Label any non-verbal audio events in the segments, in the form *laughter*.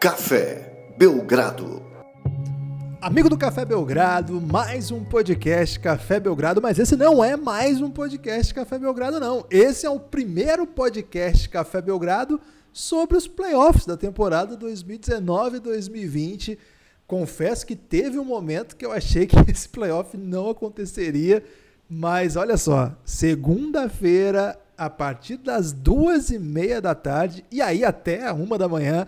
Café Belgrado. Amigo do Café Belgrado, mais um podcast Café Belgrado, mas esse não é mais um podcast Café Belgrado, não. Esse é o primeiro podcast Café Belgrado sobre os playoffs da temporada 2019-2020. Confesso que teve um momento que eu achei que *laughs* esse playoff não aconteceria, mas olha só, segunda-feira, a partir das duas e meia da tarde, e aí até uma da manhã,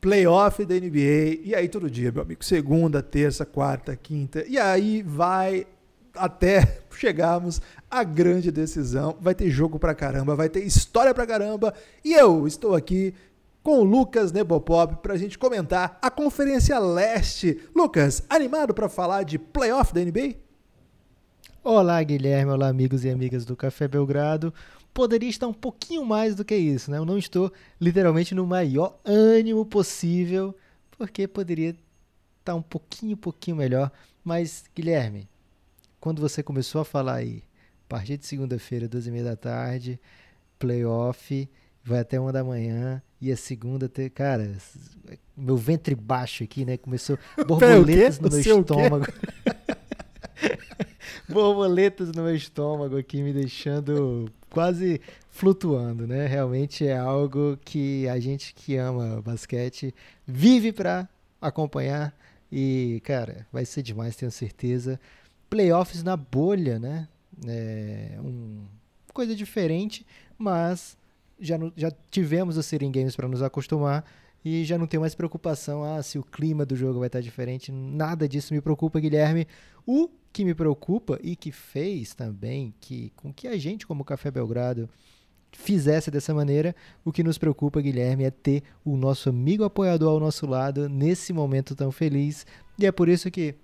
playoff da NBA, e aí todo dia, meu amigo, segunda, terça, quarta, quinta, e aí vai até *laughs* chegarmos à grande decisão. Vai ter jogo pra caramba, vai ter história pra caramba, e eu estou aqui com o Lucas Nebopop para a gente comentar a Conferência Leste. Lucas, animado para falar de playoff da NBA? Olá, Guilherme. Olá, amigos e amigas do Café Belgrado poderia estar um pouquinho mais do que isso, né? Eu não estou literalmente no maior ânimo possível, porque poderia estar um pouquinho, pouquinho melhor. Mas, Guilherme, quando você começou a falar aí, a partir de segunda-feira, 12h30 da tarde, playoff, vai até uma da manhã, e a segunda, ter, cara, meu ventre baixo aqui, né? Começou *laughs* borboletas no meu estômago. *laughs* borboletas no meu estômago aqui, me deixando quase flutuando, né? Realmente é algo que a gente que ama basquete vive para acompanhar e, cara, vai ser demais, tenho certeza. Playoffs na bolha, né? É um, coisa diferente, mas já, já tivemos o Serin Games para nos acostumar e já não tem mais preocupação ah, se o clima do jogo vai estar diferente. Nada disso me preocupa, Guilherme. O que me preocupa e que fez também que com que a gente, como Café Belgrado, fizesse dessa maneira, o que nos preocupa, Guilherme, é ter o nosso amigo apoiador ao nosso lado nesse momento tão feliz. E é por isso que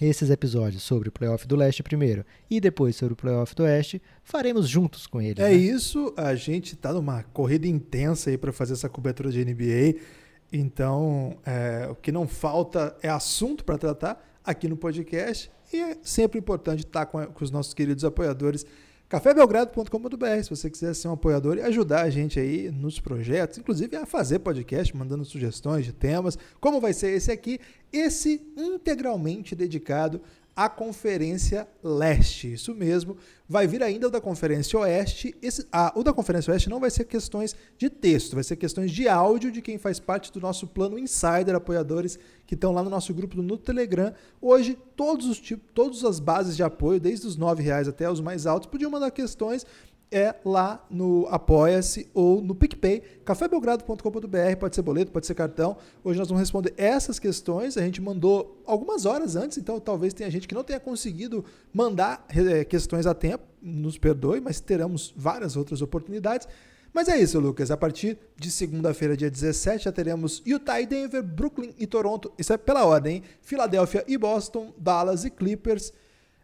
esses episódios sobre o playoff do leste primeiro e depois sobre o playoff do oeste faremos juntos com ele. É né? isso, a gente está numa corrida intensa aí para fazer essa cobertura de NBA. Então, é, o que não falta é assunto para tratar aqui no podcast e é sempre importante estar com, com os nossos queridos apoiadores cafébelgrado.com.br, se você quiser ser um apoiador e ajudar a gente aí nos projetos, inclusive a fazer podcast, mandando sugestões de temas, como vai ser esse aqui, esse integralmente dedicado a Conferência Leste. Isso mesmo, vai vir ainda o da Conferência Oeste. Esse, o da Conferência Oeste não vai ser questões de texto, vai ser questões de áudio de quem faz parte do nosso plano Insider, apoiadores que estão lá no nosso grupo no Telegram. Hoje, todos os tipos, todas as bases de apoio, desde os R$ reais até os mais altos, podiam mandar questões é lá no Apoia-se ou no PicPay, cafébelgrado.com.br, pode ser boleto, pode ser cartão. Hoje nós vamos responder essas questões. A gente mandou algumas horas antes, então talvez tenha gente que não tenha conseguido mandar é, questões a tempo, nos perdoe, mas teremos várias outras oportunidades. Mas é isso, Lucas. A partir de segunda-feira, dia 17, já teremos Utah e Denver, Brooklyn e Toronto. Isso é pela ordem, hein? Filadélfia e Boston, Dallas e Clippers.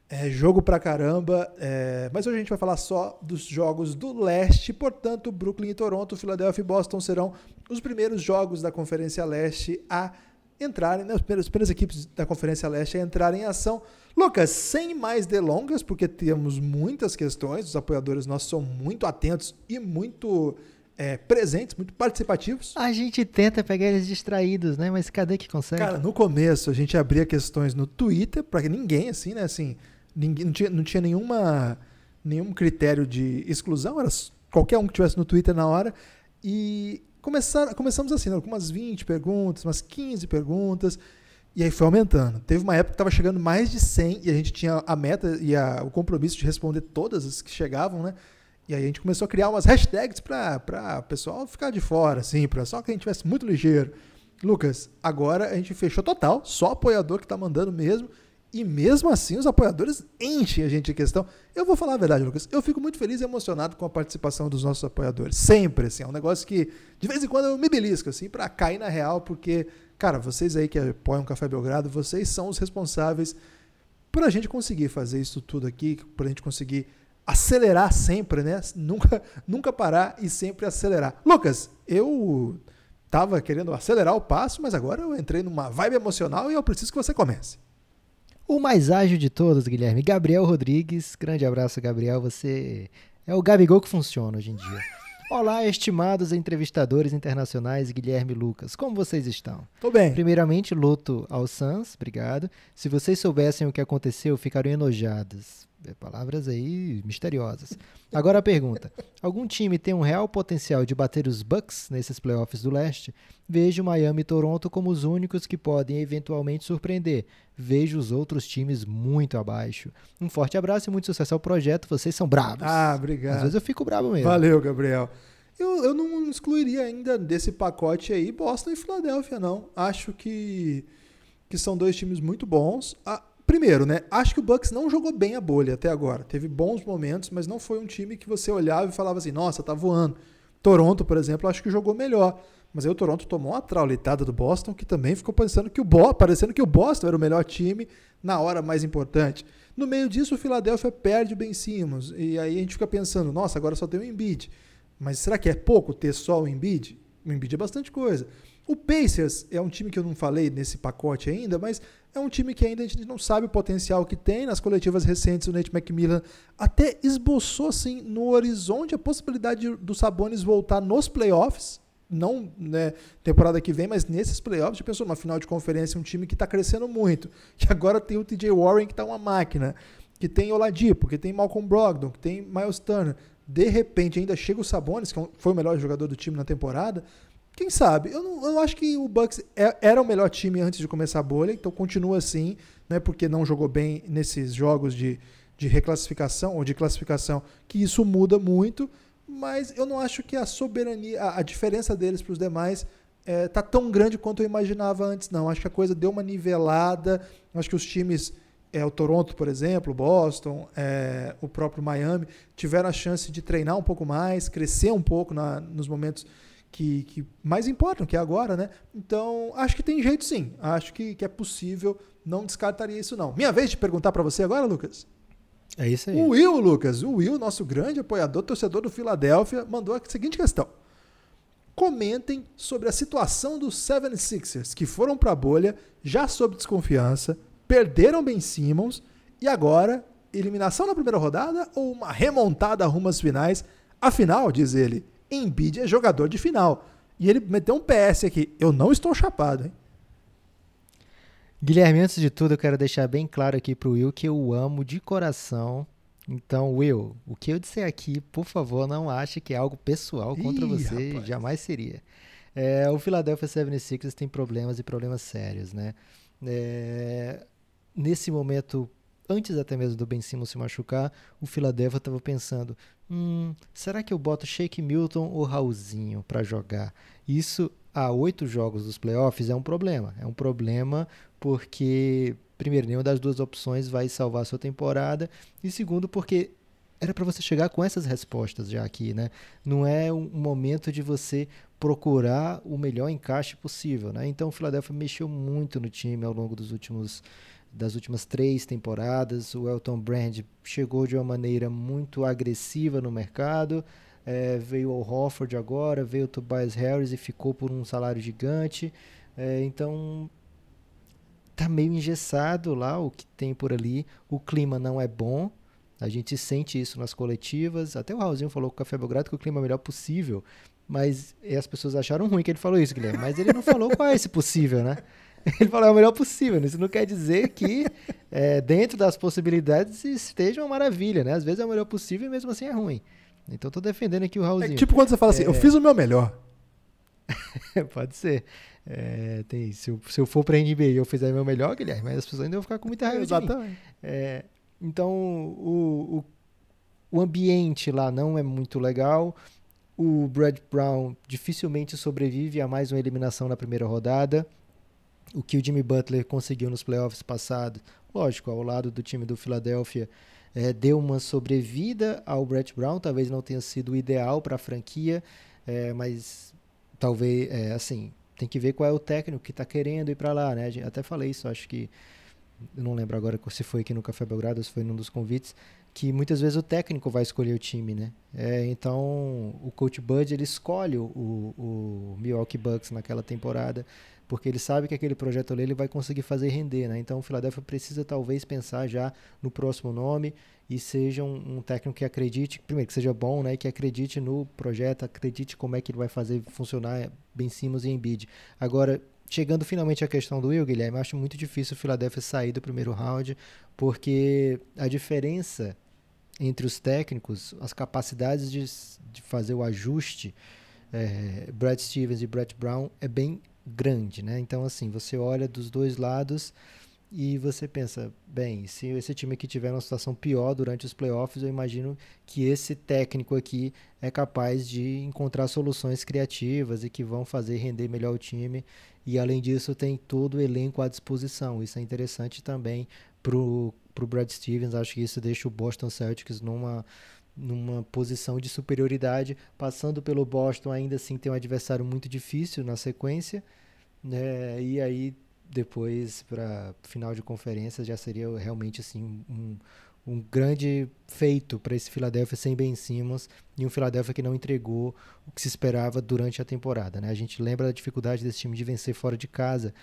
É jogo pra caramba, é... mas hoje a gente vai falar só dos jogos do leste, portanto, Brooklyn e Toronto, Philadelphia e Boston serão os primeiros jogos da Conferência Leste a entrarem, né, as primeiras equipes da Conferência Leste a entrarem em ação. Lucas, sem mais delongas, porque temos muitas questões, os apoiadores nossos são muito atentos e muito é, presentes, muito participativos. A gente tenta pegar eles distraídos, né? Mas cadê que consegue? Cara, no começo a gente abria questões no Twitter, para que ninguém, assim, né, assim Ninguém, não, tinha, não tinha nenhuma, nenhum critério de exclusão, era qualquer um que tivesse no Twitter na hora. E começamos assim, né, com umas 20 perguntas, umas 15 perguntas. E aí foi aumentando. Teve uma época que estava chegando mais de 100 e a gente tinha a meta e a, o compromisso de responder todas as que chegavam, né? E aí a gente começou a criar umas hashtags para o pessoal ficar de fora, assim, para só que a gente tivesse muito ligeiro. Lucas, agora a gente fechou total, só apoiador que está mandando mesmo. E mesmo assim, os apoiadores enchem a gente de questão. Eu vou falar a verdade, Lucas. Eu fico muito feliz e emocionado com a participação dos nossos apoiadores. Sempre, assim. É um negócio que, de vez em quando, eu me belisco, assim, para cair na real, porque, cara, vocês aí que apoiam o Café Belgrado, vocês são os responsáveis por a gente conseguir fazer isso tudo aqui, por a gente conseguir acelerar sempre, né? Nunca, *laughs* nunca parar e sempre acelerar. Lucas, eu tava querendo acelerar o passo, mas agora eu entrei numa vibe emocional e eu preciso que você comece. O mais ágil de todos, Guilherme, Gabriel Rodrigues. Grande abraço, Gabriel. Você é o Gabigol que funciona hoje em dia. Olá, estimados entrevistadores internacionais Guilherme e Lucas. Como vocês estão? Tô bem. Primeiramente, luto ao Sans, obrigado. Se vocês soubessem o que aconteceu, ficariam enojados. É, palavras aí misteriosas. Agora a pergunta: algum time tem um real potencial de bater os Bucks nesses playoffs do leste? Vejo Miami e Toronto como os únicos que podem eventualmente surpreender. Vejo os outros times muito abaixo. Um forte abraço e muito sucesso ao projeto. Vocês são bravos. Ah, obrigado. Às vezes eu fico bravo mesmo. Valeu, Gabriel. Eu, eu não excluiria ainda desse pacote aí Boston e Filadélfia, não. Acho que, que são dois times muito bons. Ah, Primeiro, né? Acho que o Bucks não jogou bem a bolha até agora. Teve bons momentos, mas não foi um time que você olhava e falava assim, nossa, tá voando. Toronto, por exemplo, acho que jogou melhor. Mas aí o Toronto tomou uma traulitada do Boston, que também ficou pensando que o Bo parecendo que o Boston era o melhor time na hora mais importante. No meio disso, o Philadelphia perde o Ben Simmons. E aí a gente fica pensando, nossa, agora só tem o Embiid. Mas será que é pouco ter só o Embiid? O Embiid é bastante coisa. O Pacers é um time que eu não falei nesse pacote ainda, mas é um time que ainda a gente não sabe o potencial que tem. Nas coletivas recentes, o Nate McMillan até esboçou assim no horizonte a possibilidade do Sabonis voltar nos playoffs. Não né, temporada que vem, mas nesses playoffs, já pensou numa final de conferência, um time que está crescendo muito. *laughs* Que agora tem o TJ Warren, que está uma máquina. Que tem Oladipo, que tem Malcolm Brogdon, que tem Miles Turner. De repente ainda chega o Sabonis, que é foi o melhor jogador do time na temporada quem sabe? Eu, não, eu acho que o Bucks é, era o melhor time antes de começar a bolha, então continua assim, né? Porque não jogou bem nesses jogos de, de reclassificação ou de classificação, que isso muda muito, mas eu não acho que a soberania, a, a diferença deles para os demais é, tá tão grande quanto eu imaginava antes, não. Acho que a coisa deu uma nivelada. Acho que os times, é, o Toronto, por exemplo, o Boston, é, o próprio Miami, tiveram a chance de treinar um pouco mais, crescer um pouco na, nos momentos que, que mais importam, que é agora, né? Então, acho que tem jeito sim. Acho que, que é possível. Não descartaria isso, não. Minha vez de perguntar para você agora, Lucas. É isso aí. O Will, Lucas, o Will, nosso grande apoiador, torcedor do Filadélfia, mandou a seguinte questão. Comentem sobre a situação dos 76ers, que foram para a bolha, já sob desconfiança, perderam Ben Simmons e agora eliminação na primeira rodada ou uma remontada rumo às finais? Afinal, diz ele, Embiid é jogador de final. E ele meteu um PS aqui. Eu não estou chapado, hein? Guilherme, antes de tudo, eu quero deixar bem claro aqui pro Will que eu o amo de coração. Então, Will, o que eu disser aqui, por favor, não ache que é algo pessoal contra Ih, você. Rapaz. Jamais seria. É, o Philadelphia 76ers tem problemas e problemas sérios, né? É, nesse momento, antes até mesmo do Ben Simmons se machucar, o Philadelphia estava pensando: hum, será que eu boto Shake Milton ou Raulzinho para jogar? Isso há oito jogos dos playoffs é um problema. É um problema porque, primeiro, nenhuma das duas opções vai salvar a sua temporada, e segundo, porque era para você chegar com essas respostas já aqui, né? Não é um momento de você procurar o melhor encaixe possível, né? Então o Philadelphia mexeu muito no time ao longo dos últimos das últimas três temporadas. O Elton Brand chegou de uma maneira muito agressiva no mercado. É, veio o Hofford agora, veio o Tobias Harris e ficou por um salário gigante. É, então tá meio engessado lá o que tem por ali. O clima não é bom. A gente sente isso nas coletivas. Até o Raulzinho falou com o Café Belgrado que o clima é o melhor possível. Mas as pessoas acharam ruim que ele falou isso, Guilherme. Mas ele não falou qual é esse possível, né? *laughs* Ele falou, é o melhor possível. Né? Isso não quer dizer que é, dentro das possibilidades esteja uma maravilha, né? Às vezes é o melhor possível e mesmo assim é ruim. Então estou defendendo aqui o Raulzinho. É tipo quando você fala assim, eu é. fiz o meu melhor. *laughs* Pode ser. É, tem, se, eu, se eu for para a NBA e eu fizer o meu melhor, Guilherme, mas as pessoas ainda vão ficar com muita raiva Exatamente. É, então, o, o, o ambiente lá não é muito legal. O Brad Brown dificilmente sobrevive a mais uma eliminação na primeira rodada o que o Jimmy Butler conseguiu nos playoffs passados, lógico, ao lado do time do Philadelphia, é, deu uma sobrevida ao Brett Brown, talvez não tenha sido o ideal para a franquia, é, mas talvez, é, assim, tem que ver qual é o técnico que está querendo ir para lá, né? Até falei isso, acho que, não lembro agora se foi aqui no Café Belgrado ou se foi num dos convites, que muitas vezes o técnico vai escolher o time, né? É, então, o coach Bud ele escolhe o, o Milwaukee Bucks naquela temporada porque ele sabe que aquele projeto ali ele vai conseguir fazer render, né? Então o Philadelphia precisa talvez pensar já no próximo nome e seja um, um, técnico que acredite, primeiro que seja bom, né, que acredite no projeto, acredite como é que ele vai fazer funcionar Ben Simmons e Embiid. Agora, chegando finalmente à questão do Will, Guilherme, acho muito difícil o Philadelphia sair do primeiro round, porque a diferença entre os técnicos, as capacidades de, de fazer o ajuste, é, Brad Stevens e Brett Brown, é bem grande, né? Então, assim, você olha dos dois lados e você pensa, bem, se esse time aqui tiver uma situação pior durante os playoffs, eu imagino que esse técnico aqui é capaz de encontrar soluções criativas e que vão fazer render melhor o time. E além disso, tem todo o elenco à disposição. Isso é interessante também para o Brad Stevens. Acho que isso deixa o Boston Celtics numa numa posição de superioridade, passando pelo Boston ainda assim tem um adversário muito difícil na sequência, né? E aí depois para final de conferência já seria realmente assim um, um grande feito para esse Philadelphia sem Ben Simmons e um Philadelphia que não entregou o que se esperava durante a temporada. Né? A gente lembra da dificuldade desse time de vencer fora de casa.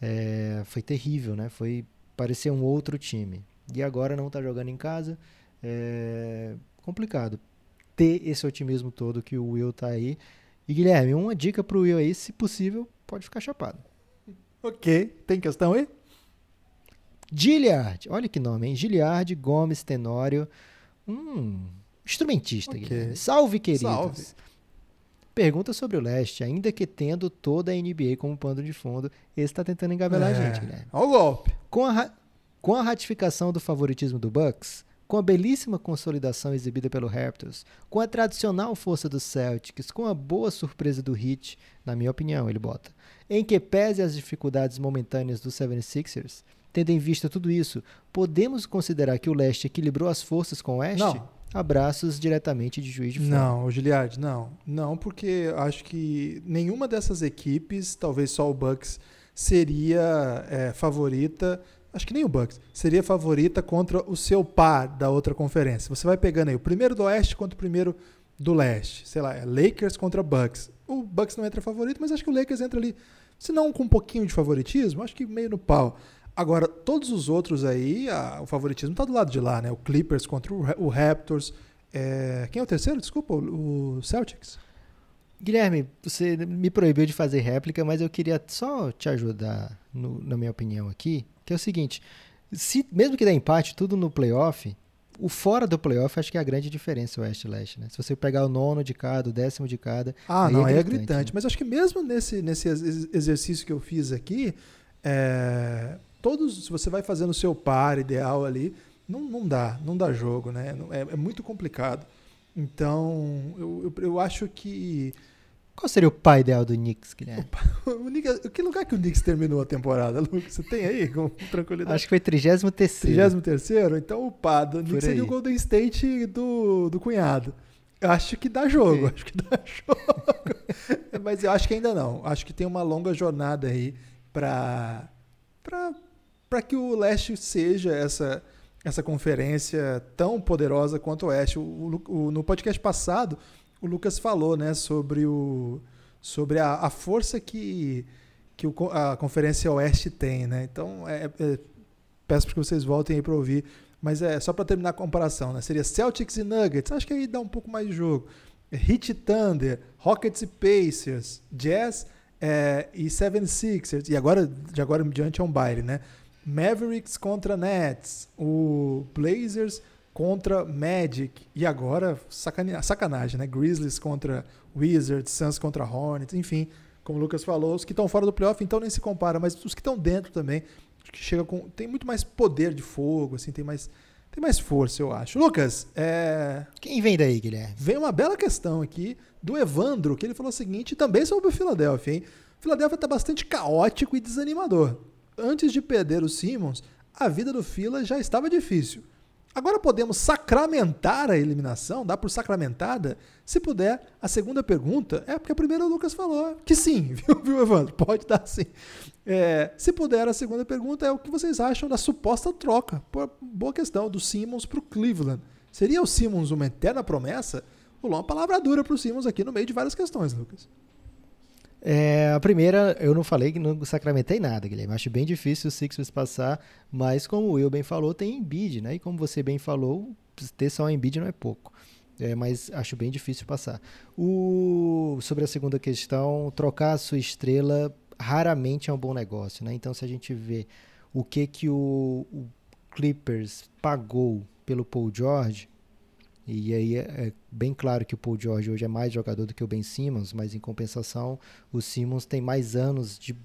É, foi terrível, né? Foi parecer um outro time. E agora não está jogando em casa. É complicado ter esse otimismo todo que o Will tá aí. E Guilherme, uma dica para o Will aí, se possível, pode ficar chapado. Ok. Tem questão aí? Giliard. Olha que nome, hein? Giliard Gomes Tenório. Hum, instrumentista. Okay. Salve, queridos. Salve. Pergunta sobre o leste. Ainda que tendo toda a NBA como pano de fundo, ele está tentando engabelar é. a gente, Guilherme. Olha o golpe. Com a, com a ratificação do favoritismo do Bucks, com a belíssima consolidação exibida pelo Raptors, com a tradicional força dos Celtics, com a boa surpresa do Heat, na minha opinião, ele bota, em que pese as dificuldades momentâneas dos 76ers, tendo em vista tudo isso, podemos considerar que o leste equilibrou as forças com o oeste? Não. Abraços diretamente de Juiz de Fora. Não, Giliard, não. Não, porque acho que nenhuma dessas equipes, talvez só o Bucks, seria é, favorita acho que nem o Bucks, seria favorita contra o seu par da outra conferência. Você vai pegando aí o primeiro do Oeste contra o primeiro do Leste. Sei lá, é Lakers contra Bucks o Bucks não entra favorito, mas acho que o Lakers entra ali, se não com um pouquinho de favoritismo, acho que meio no pau. Agora, todos os outros aí, a, o favoritismo está do lado de lá, né? O Clippers contra o, o Raptors. É, quem é o terceiro? Desculpa, o, o Celtics. Guilherme, você me proibiu de fazer réplica, mas eu queria só te ajudar no, na minha opinião aqui, que é o seguinte: se mesmo que dê empate, tudo no playoff, o fora do playoff acho que é a grande diferença, o West e Leste, né? Se você pegar o nono de cada, o décimo de cada. Ah, não, é gritante. É gritante. Né? Mas acho que mesmo nesse, nesse exercício que eu fiz aqui, é, todos, se você vai fazendo o seu par ideal ali, não, não dá, não dá jogo, né? É, é muito complicado. Então, eu, eu, eu acho que qual seria o pai ideal do Knicks, Guilherme? O, *laughs* Knicks, que lugar que o Knicks terminou a temporada, *laughs* Lucas? Você tem aí com tranquilidade? Acho que foi 33 33 Então o pá do Knicks seria o Golden State do, do cunhado. Acho que dá jogo, *laughs* acho que dá jogo. Mas eu acho que ainda não. Acho que tem uma longa jornada aí para para que o leste seja essa essa conferência tão poderosa quanto o oeste. O, o, no podcast passado, o Lucas falou, né, sobre, o, sobre a, a força que, que o, a Conferência Oeste tem, né? Então, é, é, peço para que vocês voltem aí para ouvir, mas é só para terminar a comparação, né? Seria Celtics e Nuggets, acho que aí dá um pouco mais de jogo. Heat Thunder, Rockets e Pacers, Jazz é, e 76ers, e agora, de agora em diante é um baile, né? Mavericks contra Nets, o Blazers contra Magic e agora sacanagem, né? Grizzlies contra Wizards, Suns contra Hornets, enfim, como o Lucas falou, os que estão fora do playoff então nem se compara, mas os que estão dentro também, que chega com tem muito mais poder de fogo, assim, tem mais tem mais força, eu acho. Lucas, é... quem vem daí, Guilherme? Vem uma bela questão aqui do Evandro, que ele falou o seguinte, também sobre o Philadelphia, hein? O Philadelphia está bastante caótico e desanimador. Antes de perder o Simmons, a vida do Phila já estava difícil. Agora podemos sacramentar a eliminação, dar por sacramentada? Se puder, a segunda pergunta é porque a primeira o Lucas falou que sim, *laughs* viu, viu Evandro? Pode dar sim. É, se puder, a segunda pergunta é o que vocês acham da suposta troca, por, boa questão, do Simmons para o Cleveland. Seria o Simmons uma eterna promessa? Rolou uma palavra dura para o Simmons aqui no meio de várias questões, Lucas. É, a primeira, eu não falei que não sacramentei nada, Guilherme. Acho bem difícil o Sixers passar, mas como o Will bem falou, tem Embiid, né? E como você bem falou, ter só Embiid não é pouco. É, mas acho bem difícil passar. O, sobre a segunda questão, trocar a sua estrela raramente é um bom negócio, né? Então, se a gente vê o que que o, o Clippers pagou pelo Paul George, e aí é, é, bem claro que o Paul George hoje é mais jogador do que o Ben Simmons, mas em compensação, o Simmons tem mais anos de,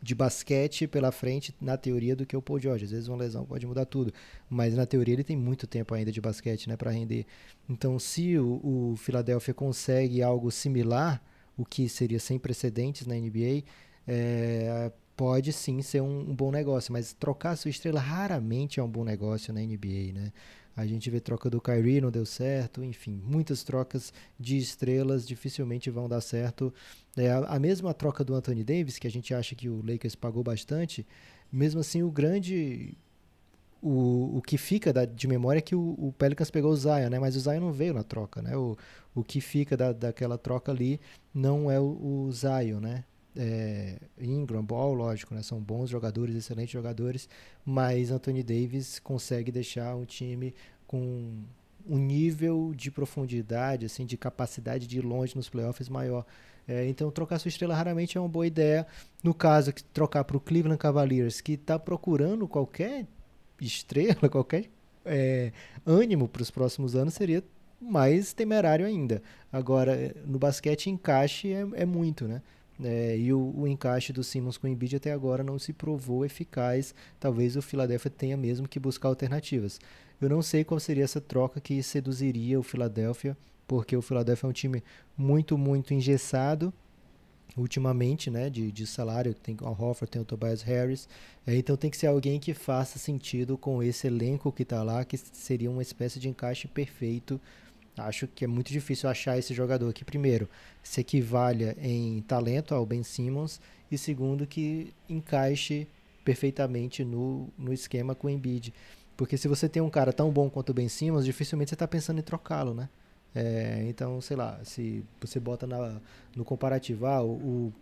de basquete pela frente na teoria do que o Paul George. Às vezes uma lesão pode mudar tudo, mas na teoria ele tem muito tempo ainda de basquete né, para render. Então, se o, o Philadelphia consegue algo similar, o que seria sem precedentes na NBA, é, pode sim ser um, um, bom negócio, mas trocar sua estrela raramente é um bom negócio na NBA, né? A gente vê troca do Kyrie, não deu certo, enfim, muitas trocas de estrelas dificilmente vão dar certo. É, a, mesma troca do Anthony Davis, que a gente acha que o Lakers pagou bastante, mesmo assim o grande o, o que fica da, de memória é que o, o, Pelicans pegou o Zion, né? Mas o Zion não veio na troca, né? O, o que fica da, daquela troca ali não é o, o Zion, né? É, Ingram, Ball, lógico, né? São bons jogadores, excelentes jogadores, mas Anthony Davis consegue deixar um time com um nível de profundidade, assim, de capacidade de ir longe nos playoffs maior. É, então, trocar sua estrela raramente é uma boa ideia. No caso, trocar para o Cleveland Cavaliers, que está procurando qualquer estrela, *laughs* qualquer é, ânimo para os próximos anos, seria mais temerário ainda. Agora, no basquete, encaixe é, é muito, né? É, e o, o, encaixe do Simmons com o Embiid até agora não se provou eficaz. Talvez o Philadelphia tenha mesmo que buscar alternativas. Eu não sei qual seria essa troca que seduziria o Philadelphia, porque o Philadelphia é um time muito, muito engessado ultimamente, né, de, de salário. Tem o Hofford, tem o Tobias Harris. É, então tem que ser alguém que faça sentido com esse elenco que está lá, que seria uma espécie de encaixe perfeito Acho que é muito difícil achar esse jogador que, primeiro, se equivalha em talento ao Ben Simmons e, segundo, que encaixe perfeitamente no, no esquema com o Embiid. Porque se você tem um cara tão bom quanto o Ben Simmons, dificilmente você está pensando em trocá-lo, né? É, então, sei lá, se você bota na, no comparativo, ah, o,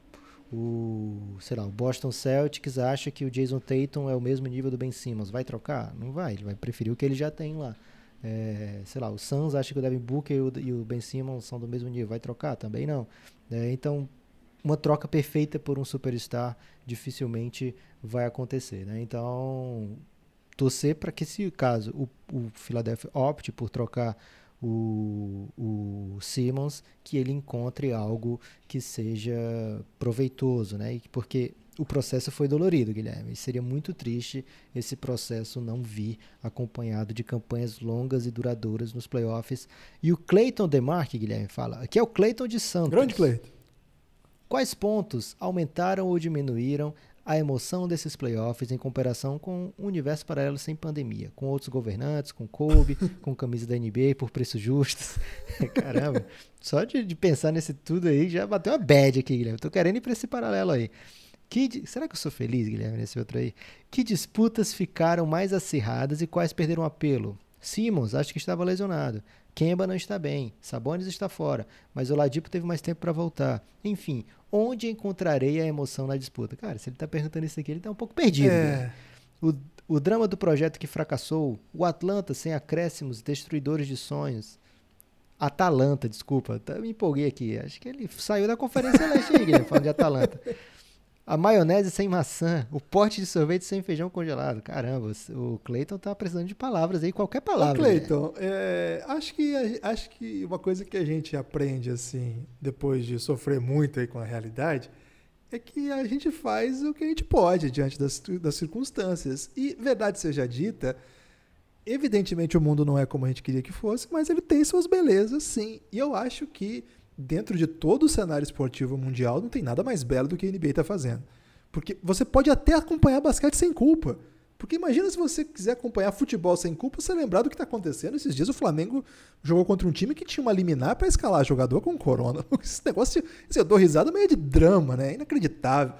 o, sei lá, o Boston Celtics acha que o Jason Tatum é o mesmo nível do Ben Simmons, vai trocar? Não vai, ele vai preferir o que ele já tem lá. É, sei lá, o Suns acha que o Devin Booker e o, e o, Ben Simmons são do mesmo nível, vai trocar? Também não. É, então, uma troca perfeita por um superstar dificilmente vai acontecer, né? Então, torcer para que, se caso o, o Philadelphia opte por trocar o, o Simmons, que ele encontre algo que seja proveitoso, né? Porque o processo foi dolorido, Guilherme. E seria muito triste esse processo não vir acompanhado de campanhas longas e duradouras nos playoffs. E o Clayton Demarque, Guilherme, fala. Aqui é o Clayton de Santos. Grande Clayton. Quais pontos aumentaram ou diminuíram a emoção desses playoffs em comparação com o um universo paralelo sem pandemia, com outros governantes, com Kobe, *laughs* com camisa da NBA por preços justos. *laughs* Caramba, só de, de, pensar nesse tudo aí já bateu uma bad aqui, Guilherme. Tô querendo ir para esse paralelo aí. Que, será que eu sou feliz, Guilherme, nesse outro aí? Que disputas ficaram mais acirradas e quais perderam apelo? Simmons, acho que estava lesionado. Kemba não está bem. Sabonis está fora. Mas o Ladipo teve mais tempo para voltar. Enfim, onde encontrarei a emoção na disputa? Cara, se ele está perguntando isso aqui, ele está um pouco perdido. É. Né? O, o drama do projeto que fracassou. O Atlanta sem acréscimos, destruidores de sonhos. Atalanta, desculpa. Tá, me empolguei aqui. Acho que ele saiu da Conferência Leste aí, Guilherme, falando de Atalanta. *laughs* A maionese sem maçã, o pote de sorvete sem feijão congelado. Caramba, o Cleiton tá precisando de palavras aí, qualquer palavra. Cleiton, é, acho, que, acho que uma coisa que a gente aprende, assim, depois de sofrer muito aí com a realidade, é que a gente faz o que a gente pode diante das, das circunstâncias. E, verdade seja dita, evidentemente o mundo não é como a gente queria que fosse, mas ele tem suas belezas, sim. E eu acho que dentro de todo o cenário esportivo mundial, não tem nada mais belo do que a NBA está fazendo. Porque você pode até acompanhar basquete sem culpa. Porque imagina se você quiser acompanhar futebol sem culpa, você lembrar do que está acontecendo. Esses dias o Flamengo jogou contra um time que tinha uma liminar para escalar jogador com corona. *laughs* Esse negócio, assim, eu dou risada meio de drama, né? Inacreditável.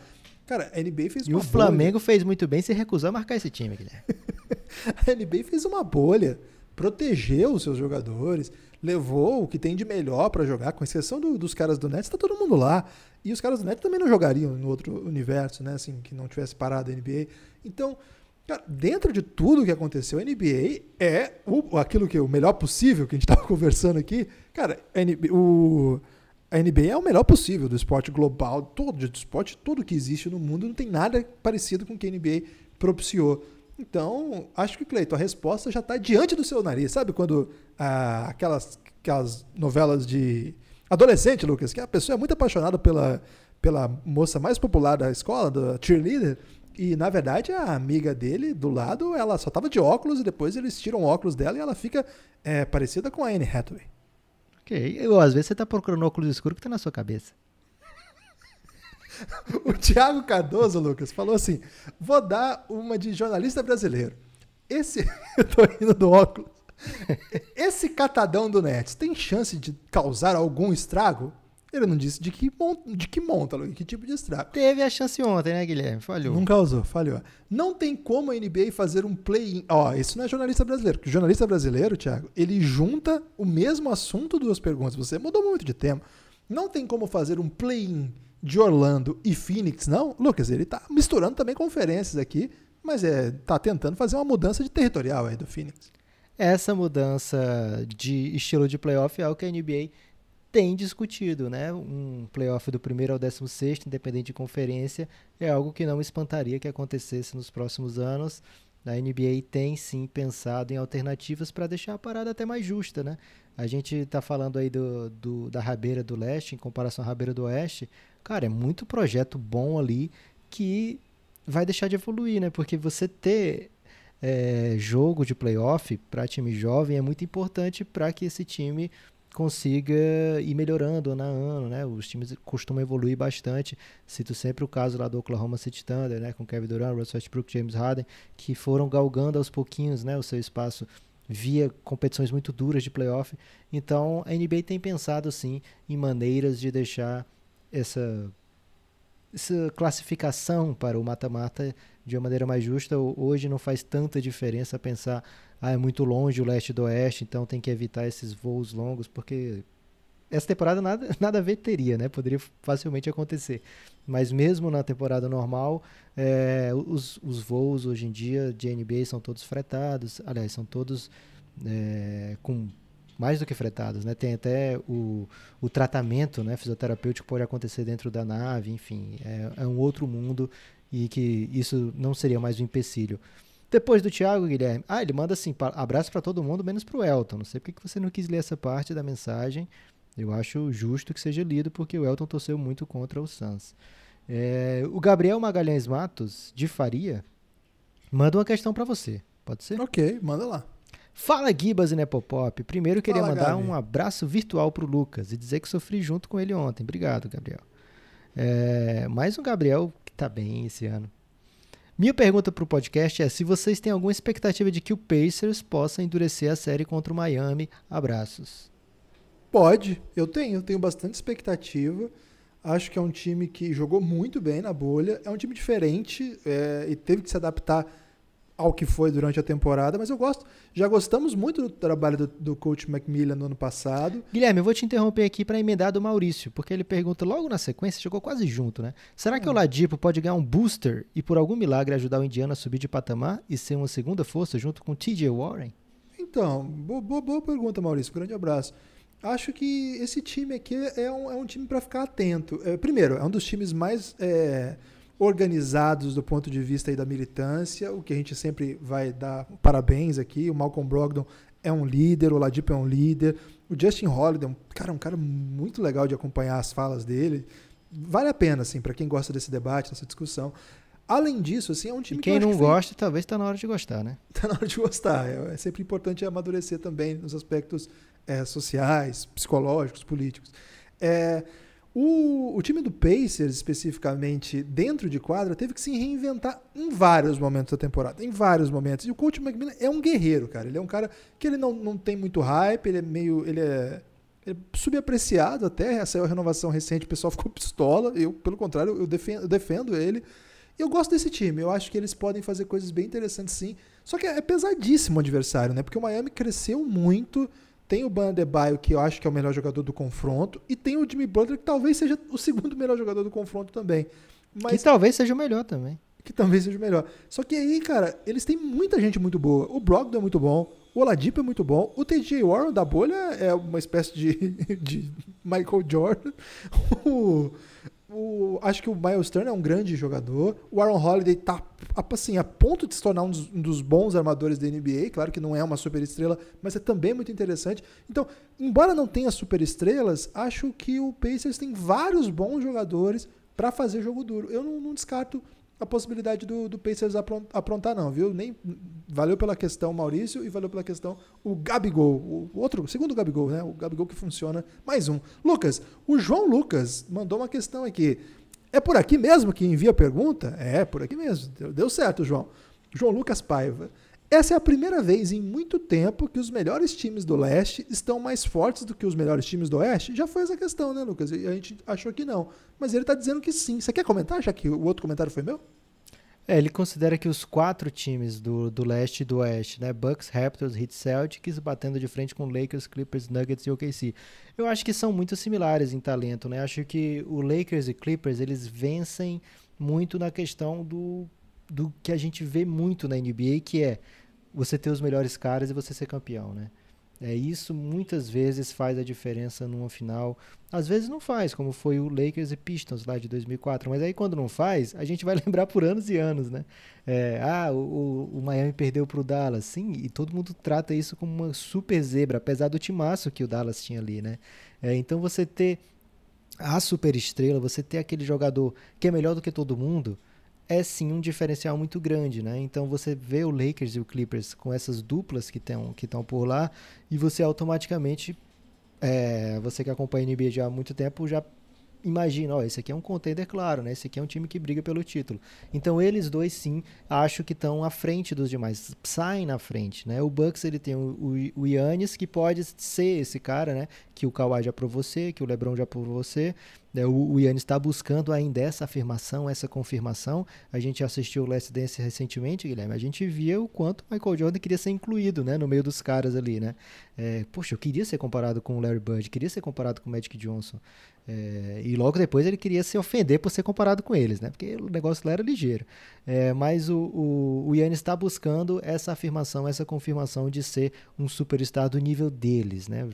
Cara, a NBA fez e uma E o Flamengo bolha. fez muito bem se recusar a marcar esse time, Guilherme. *laughs* a NBA fez uma bolha protegeu os seus jogadores, levou o que tem de melhor para jogar, com exceção do, dos caras do Nets, tá todo mundo lá. E os caras do Nets também não jogariam no outro universo, né? Assim, que não tivesse parado a NBA. Então, cara, dentro de tudo que aconteceu, a NBA é o, aquilo que é o melhor possível que a gente estava *laughs* conversando aqui. Cara, a NBA, o, a NBA é o melhor possível do esporte global, todo do esporte, tudo que existe no mundo, não tem nada parecido com o que a NBA propiciou. Então, acho que, Cleiton, a resposta já está diante do seu nariz. Sabe quando ah, aquelas, aquelas novelas de adolescente, Lucas, que a pessoa é muito apaixonada pela, pela moça mais popular da escola, da cheerleader, e na verdade a amiga dele do lado, ela só tava de óculos e depois eles tiram o óculos dela e ela fica é, parecida com a Anne Hathaway. Ok, eu, às vezes você tá procurando óculos escuros que tá na sua cabeça. *laughs* o Thiago Cardoso, Lucas, falou assim: vou dar uma de jornalista brasileiro. Esse. *laughs* eu tô rindo do óculos. *laughs* Esse catadão do Nets tem chance de causar algum estrago? Ele não disse de que, de que monta, que tipo de estrago. Teve a chance ontem, né, Guilherme? Falhou. Não causou, falhou. Não tem como a NBA fazer um play-in. Ó, isso não é jornalista brasileiro. Porque o jornalista brasileiro, Thiago, ele junta o mesmo assunto duas perguntas. Você mudou muito de tema. Não tem como fazer um play-in de Orlando e Phoenix, não. Lucas, ele tá misturando também conferências aqui, mas é, tá tentando fazer uma mudança de territorial aí do Phoenix. Essa mudança de estilo de playoff é o que a NBA tem discutido, né? Um playoff do primeiro ao décimo sexto, independente de conferência, é algo que não espantaria que acontecesse nos próximos anos. A NBA tem sim pensado em alternativas para deixar a parada até mais justa, né? A gente está falando aí do, do, da rabeira do leste em comparação à rabeira do oeste. Cara, é muito projeto bom ali que vai deixar de evoluir, né? Porque você ter é, jogo de playoff para time jovem é muito importante para que esse time consiga ir melhorando ano a ano, né? Os times costumam evoluir bastante. Cito sempre o caso lá do Oklahoma City Thunder, né? Com Kevin Durant, Russell Westbrook, James Harden, que foram galgando aos pouquinhos, né? O seu espaço via competições muito duras de playoff. Então, a NBA tem pensado, sim, em maneiras de deixar essa, essa classificação para o mata-mata de uma maneira mais justa. Hoje não faz tanta diferença pensar ah, é muito longe o leste do oeste, então tem que evitar esses voos longos, porque essa temporada nada, *laughs* nada a ver teria, né? Poderia facilmente acontecer. Mas mesmo na temporada normal, é, os, os voos hoje em dia de NBA são todos fretados, aliás, são todos é, com mais do que fretados, né? Tem até o, o tratamento né, fisioterapêutico pode acontecer dentro da nave, enfim, é, é um outro mundo e que isso não seria mais um empecilho. Depois do Thiago, Guilherme. Ah, ele manda assim: abraço para todo mundo, menos para o Elton. Não sei porque que você não quis ler essa parte da mensagem. Eu acho justo que seja lido, porque o Elton torceu muito contra o Suns. É, o Gabriel Magalhães Matos, de Faria, manda uma questão para você. Pode ser? Ok, manda lá. Fala Gibas e Nepopop. Primeiro queria Fala, mandar Gabi. um abraço virtual pro Lucas e dizer que sofri junto com ele ontem. Obrigado, Gabriel. É, mais um Gabriel que tá bem esse ano. Minha pergunta para o podcast é se vocês têm alguma expectativa de que o Pacers possa endurecer a série contra o Miami. Abraços. Pode, eu tenho, eu tenho bastante expectativa. Acho que é um time que jogou muito bem na bolha, é um time diferente é, e teve que se adaptar ao que foi durante a temporada, mas eu gosto. Já gostamos muito do trabalho do, do coach Macmillan no ano passado. Guilherme, eu vou te interromper aqui para emendar do Maurício, porque ele pergunta logo na sequência, chegou quase junto, né? Será que o hum. Ladipo pode ganhar um booster e por algum milagre ajudar o Indiana a subir de patamar e ser uma segunda força junto com o TJ Warren? Então, boa, boa, boa pergunta, Maurício. Grande abraço. Acho que esse time aqui é um, é um time para ficar atento. É, primeiro, é um dos times mais é, organizados do ponto de vista da militância, o que a gente sempre vai dar parabéns aqui. O Malcolm Brogdon é um líder, o Ladipo é um líder, o Justin Holiday, um cara, um cara muito legal de acompanhar as falas dele. Vale a pena, assim, para quem gosta desse debate, dessa discussão. Além disso, assim, é um time e quem que não gosta, foi... talvez está na hora de gostar, né? Está *laughs* na hora de gostar. É, é sempre importante amadurecer também nos aspectos é, sociais, psicológicos, políticos. É, o, o, time do Pacers, especificamente, dentro de quadra, teve que se reinventar em vários momentos da temporada. Em vários momentos. E o coach McMillan é um guerreiro, cara. Ele é um cara que ele não, não tem muito hype, ele é meio. Ele é, ele é subapreciado até. Saiu a renovação recente, o pessoal ficou pistola. Eu, pelo contrário, eu defendo, eu defendo ele. E eu gosto desse time. Eu acho que eles podem fazer coisas bem interessantes sim. Só que é pesadíssimo o adversário, né? Porque o Miami cresceu muito. Tem o Bandebaio, que eu acho que é o melhor jogador do confronto, e tem o Jimmy Butler, que talvez seja o segundo melhor jogador do confronto também. Mas... Que talvez seja o melhor também. Que talvez seja o melhor. Só que aí, cara, eles têm muita gente muito boa. O Brogdon é muito bom, o Oladipo é muito bom, o TJ Warren da bolha é uma espécie de, *laughs* de Michael Jordan. *laughs* O, o, acho que o Miles Turner é um grande jogador. O Aaron Holiday tá assim, a ponto de se tornar um dos, um dos, bons armadores da NBA. Claro que não é uma super estrela, mas é também muito interessante. Então, embora não tenha super estrelas, acho que o Pacers tem vários bons jogadores para fazer jogo duro. Eu não, não descarto a possibilidade do, do Pacers aprontar, não, viu? Nem valeu pela questão Maurício e valeu pela questão o Gabigol, o outro, o segundo Gabigol, né? O Gabigol que funciona. Mais um. Lucas, o João Lucas mandou uma questão aqui. É por aqui mesmo que envia a pergunta? É, por aqui mesmo. Deu certo, João. João Lucas Paiva. Essa é a primeira vez em muito tempo que os melhores times do leste estão mais fortes do que os melhores times do oeste. Já foi essa questão, né, Lucas? A gente achou que não. Mas ele está dizendo que sim. Você quer comentar, já que o outro comentário foi meu? É, ele considera que os quatro times do, do leste e do oeste, né, Bucks, Raptors, Heat, Celtics, batendo de frente com Lakers, Clippers, Nuggets e OKC. Eu acho que são muito similares em talento, né? Acho que o Lakers e Clippers, eles vencem muito na questão do, do que a gente vê muito na NBA, que é você ter os melhores caras e você ser campeão, né? É, isso muitas vezes faz a diferença numa final. Às vezes não faz, como foi o Lakers e Pistons lá de 2004. Mas aí quando não faz, a gente vai *laughs* lembrar por anos e anos, né? É, ah, o, o Miami perdeu para o Dallas. Sim, e todo mundo trata isso como uma super zebra, apesar do timaço que o Dallas tinha ali, né? É, então você ter a super estrela, você ter aquele jogador que é melhor do que todo mundo é sim um diferencial muito grande, né? Então você vê o Lakers e o Clippers com essas duplas que estão que por lá e você automaticamente, é, você que acompanha a NBA já há muito tempo, já imagina, ó, esse aqui é um contender claro, né? Esse aqui é um time que briga pelo título. Então eles dois sim, acho que estão à frente dos demais, saem na frente, né? O Bucks ele tem o, o, o Yannis que pode ser esse cara, né? Que o Kawhi já provou você, que o LeBron já provou você. Né? O, o Yannis está buscando ainda essa afirmação, essa confirmação. A gente assistiu o Last Dance recentemente, Guilherme. A gente via o quanto Michael Jordan queria ser incluído, né? No meio dos caras ali, né? É, poxa, eu queria ser comparado com o Larry Bird, queria ser comparado com o Magic Johnson. É, e logo depois ele queria se ofender por ser comparado com eles, né? Porque o negócio lá era ligeiro. É, mas o, o, o Yannis está buscando essa afirmação, essa confirmação de ser um superstar do nível deles, né?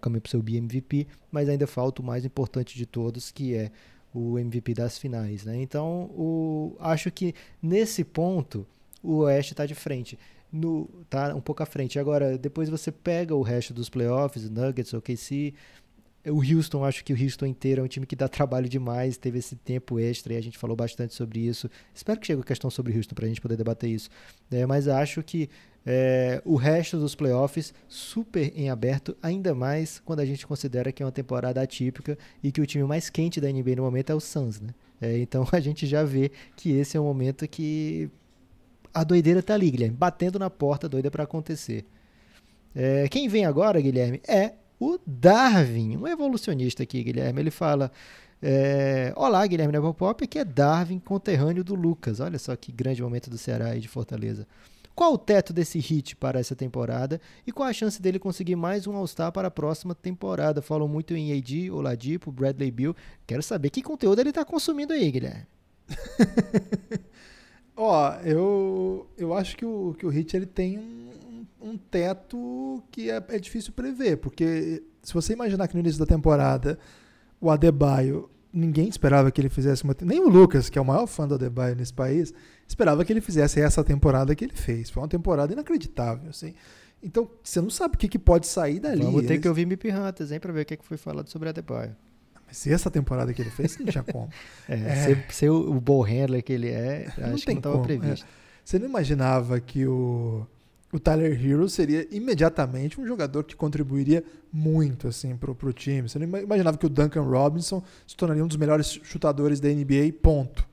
Caminho para o seu BMVP, mas ainda falta o mais importante de todos, que é o MVP das finais, né? Então, o, acho que nesse ponto o Oeste está de frente. No, tá um pouco à frente. Agora, depois você pega o resto dos playoffs, Nuggets, OKC, o Houston, acho que o Houston inteiro é um time que dá trabalho demais, teve esse tempo extra e a gente falou bastante sobre isso. Espero que chegue a questão sobre o Houston para a gente poder debater isso. É, mas acho que é, o resto dos playoffs super em aberto, ainda mais quando a gente considera que é uma temporada atípica e que o time mais quente da NBA no momento é o Suns. Né? É, então *laughs* a gente já vê que esse é um momento que a doideira está ali, Guilherme, batendo na porta, doida para acontecer. É, quem vem agora, Guilherme, é o Darwin, um evolucionista aqui, Guilherme. Ele fala: é, Olá, Guilherme Nepopop, aqui é Darwin, conterrâneo do Lucas. Olha só que grande momento do Ceará e de Fortaleza. Qual o teto desse hit para essa temporada e qual a chance dele conseguir mais um All-Star para a próxima temporada? Falam muito em AD, Oladipo, Bradley Bill. Quero saber que conteúdo ele está consumindo aí, Guilherme. *laughs* Ó, eu, eu acho que o, que o Hit ele tem um, um teto que é, é difícil prever, porque se você imaginar que no início da temporada o Adebayo, ninguém esperava que ele fizesse uma. Nem o Lucas, que é o maior fã do Adebayo nesse país, esperava que ele fizesse essa temporada que ele fez. Foi uma temporada inacreditável, assim. Então, você não sabe o que, que pode sair dali. Vamos ter Eles... que ouvir Mip Hunters, hein, pra ver o que, que foi falado sobre Adebayo. Mas essa temporada que ele fez, não tinha como. *laughs* é, é... Ser, ser, o, o ball handler que ele é, não acho que não estava previsto. É. Você não imaginava que o o Tyler Hero seria imediatamente um jogador que contribuiria muito assim para o time. Você não imaginava que o Duncan Robinson se tornaria um dos melhores chutadores da NBA, ponto.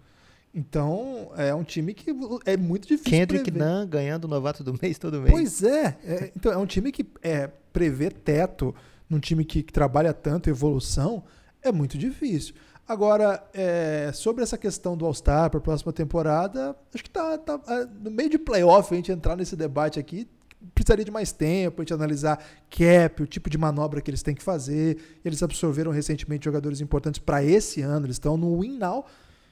Então, é um time que é muito difícil Kendrick prever. Nunn ganhando o novato do mês todo mês. Pois é. é então, é um time que é, prever teto num time que, que trabalha tanto evolução é muito difícil. Agora, é, sobre essa questão do All-Star para a próxima temporada, acho que tá, tá é, no meio de playoff a gente entrar nesse debate aqui. Precisaria de mais tempo, a gente analisar cap, o tipo de manobra que eles têm que fazer. Eles absorveram recentemente jogadores importantes para esse ano, eles estão no win now,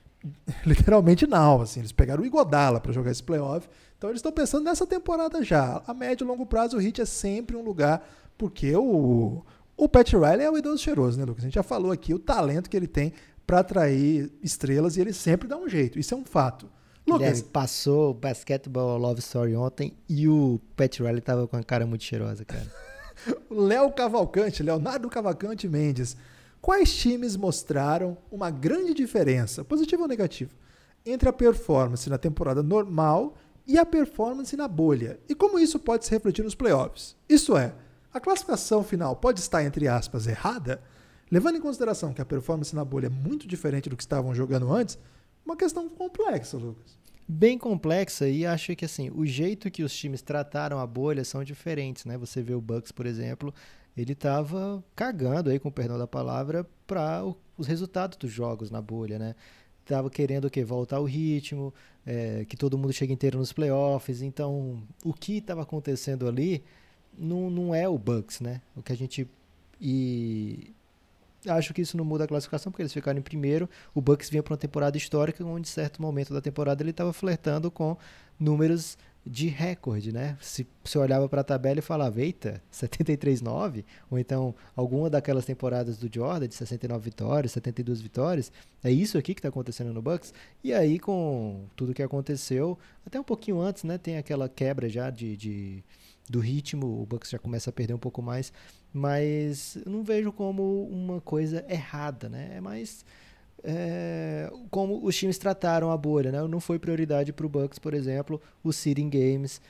*laughs* literalmente now. Assim, eles pegaram o Igodala para jogar esse playoff. Então eles estão pensando nessa temporada já. A médio e longo prazo, o Hit é sempre um lugar, porque o o Pat Riley é o idoso cheiroso, né, Lucas? A gente já falou aqui o talento que ele tem para atrair estrelas e ele sempre dá um jeito. Isso é um fato. Lucas. passou o Basketball Love Story ontem e o Pat Riley tava com a cara muito cheirosa, cara. o *laughs* Léo Cavalcante, Leonardo Cavalcante Mendes. Quais times mostraram uma grande diferença, positiva ou negativa, entre a performance na temporada normal e a performance na bolha? E como isso pode se refletir nos playoffs? Isso é, a classificação final pode estar, entre aspas, errada, levando em consideração que a performance na bolha é muito diferente do que estavam jogando antes, uma questão complexa, Lucas. Bem complexa e acho que assim, o jeito que os times trataram a bolha são diferentes, né? Você vê o Bucks, por exemplo, ele estava cagando aí, com o perdão da palavra, para os resultados dos jogos na bolha, né? Tava querendo o quê? Voltar o ritmo, é, que todo mundo chegue inteiro nos playoffs. Então, o que estava acontecendo ali não, não é o Bucks, né? O que a gente. E acho que isso não muda a classificação, porque eles ficaram em primeiro. O Bucks vinha para uma temporada histórica, onde, em certo momento da temporada, ele estava flertando com números de recorde, né? Se você olhava para a tabela e falava, eita, 73-9, ou então alguma daquelas temporadas do Jordan de 69 vitórias, 72 vitórias, é isso aqui que está acontecendo no Bucks. E aí, com tudo que aconteceu, até um pouquinho antes, né? Tem aquela quebra já de, de do ritmo, o Bucks já começa a perder um pouco mais, mas não vejo como uma coisa errada, né? É mais é, como os times trataram a bolha, né? Não foi prioridade para o Bucks, por exemplo, o seeding games.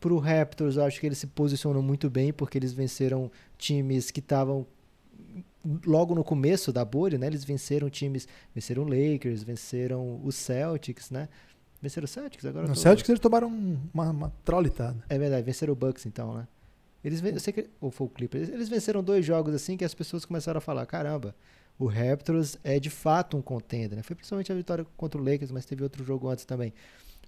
Para o Raptors, eu acho que eles se posicionam muito bem porque eles venceram times que estavam logo no começo da bolha, né? Eles venceram times, venceram o Lakers, venceram os Celtics, né? Venceram o Celtics agora? Tô... Celtics eles tomaram uma, uma trolitada. É verdade, venceram o Bucks então, né? Eles eu sei que, ou foi o Clippers, eles venceram dois jogos assim que as pessoas começaram a falar, caramba, o Raptors é de fato um contender, né? Foi principalmente a vitória contra o Lakers, mas teve outro jogo antes também.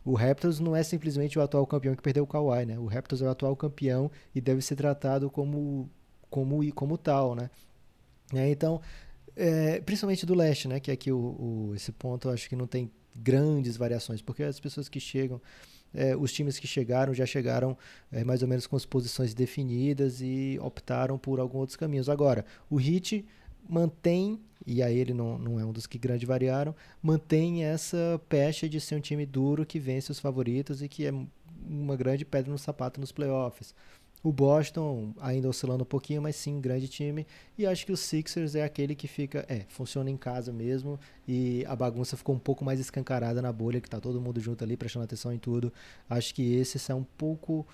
O Raptors não é simplesmente o atual campeão que perdeu o Kawhi, né? O Raptors é o atual campeão e deve ser tratado como como como tal, né? É, então, é, principalmente do leste, né? Que aqui o, o, esse ponto eu acho que não tem grandes variações, porque as pessoas que chegam, é, os times que chegaram já chegaram é, mais ou menos com as posições definidas e optaram por alguns outros caminhos. Agora, o Hit mantém, e aí ele não, não é um dos que grande variaram, mantém essa pecha de ser um time duro que vence os favoritos e que é uma grande pedra no sapato nos playoffs. O Boston ainda oscilando um pouquinho, mas sim, grande time. E acho que o Sixers é aquele que fica, é, funciona em casa mesmo. E a bagunça ficou um pouco mais escancarada na bolha, que tá todo mundo junto ali, prestando atenção em tudo. Acho que esse é um pouco.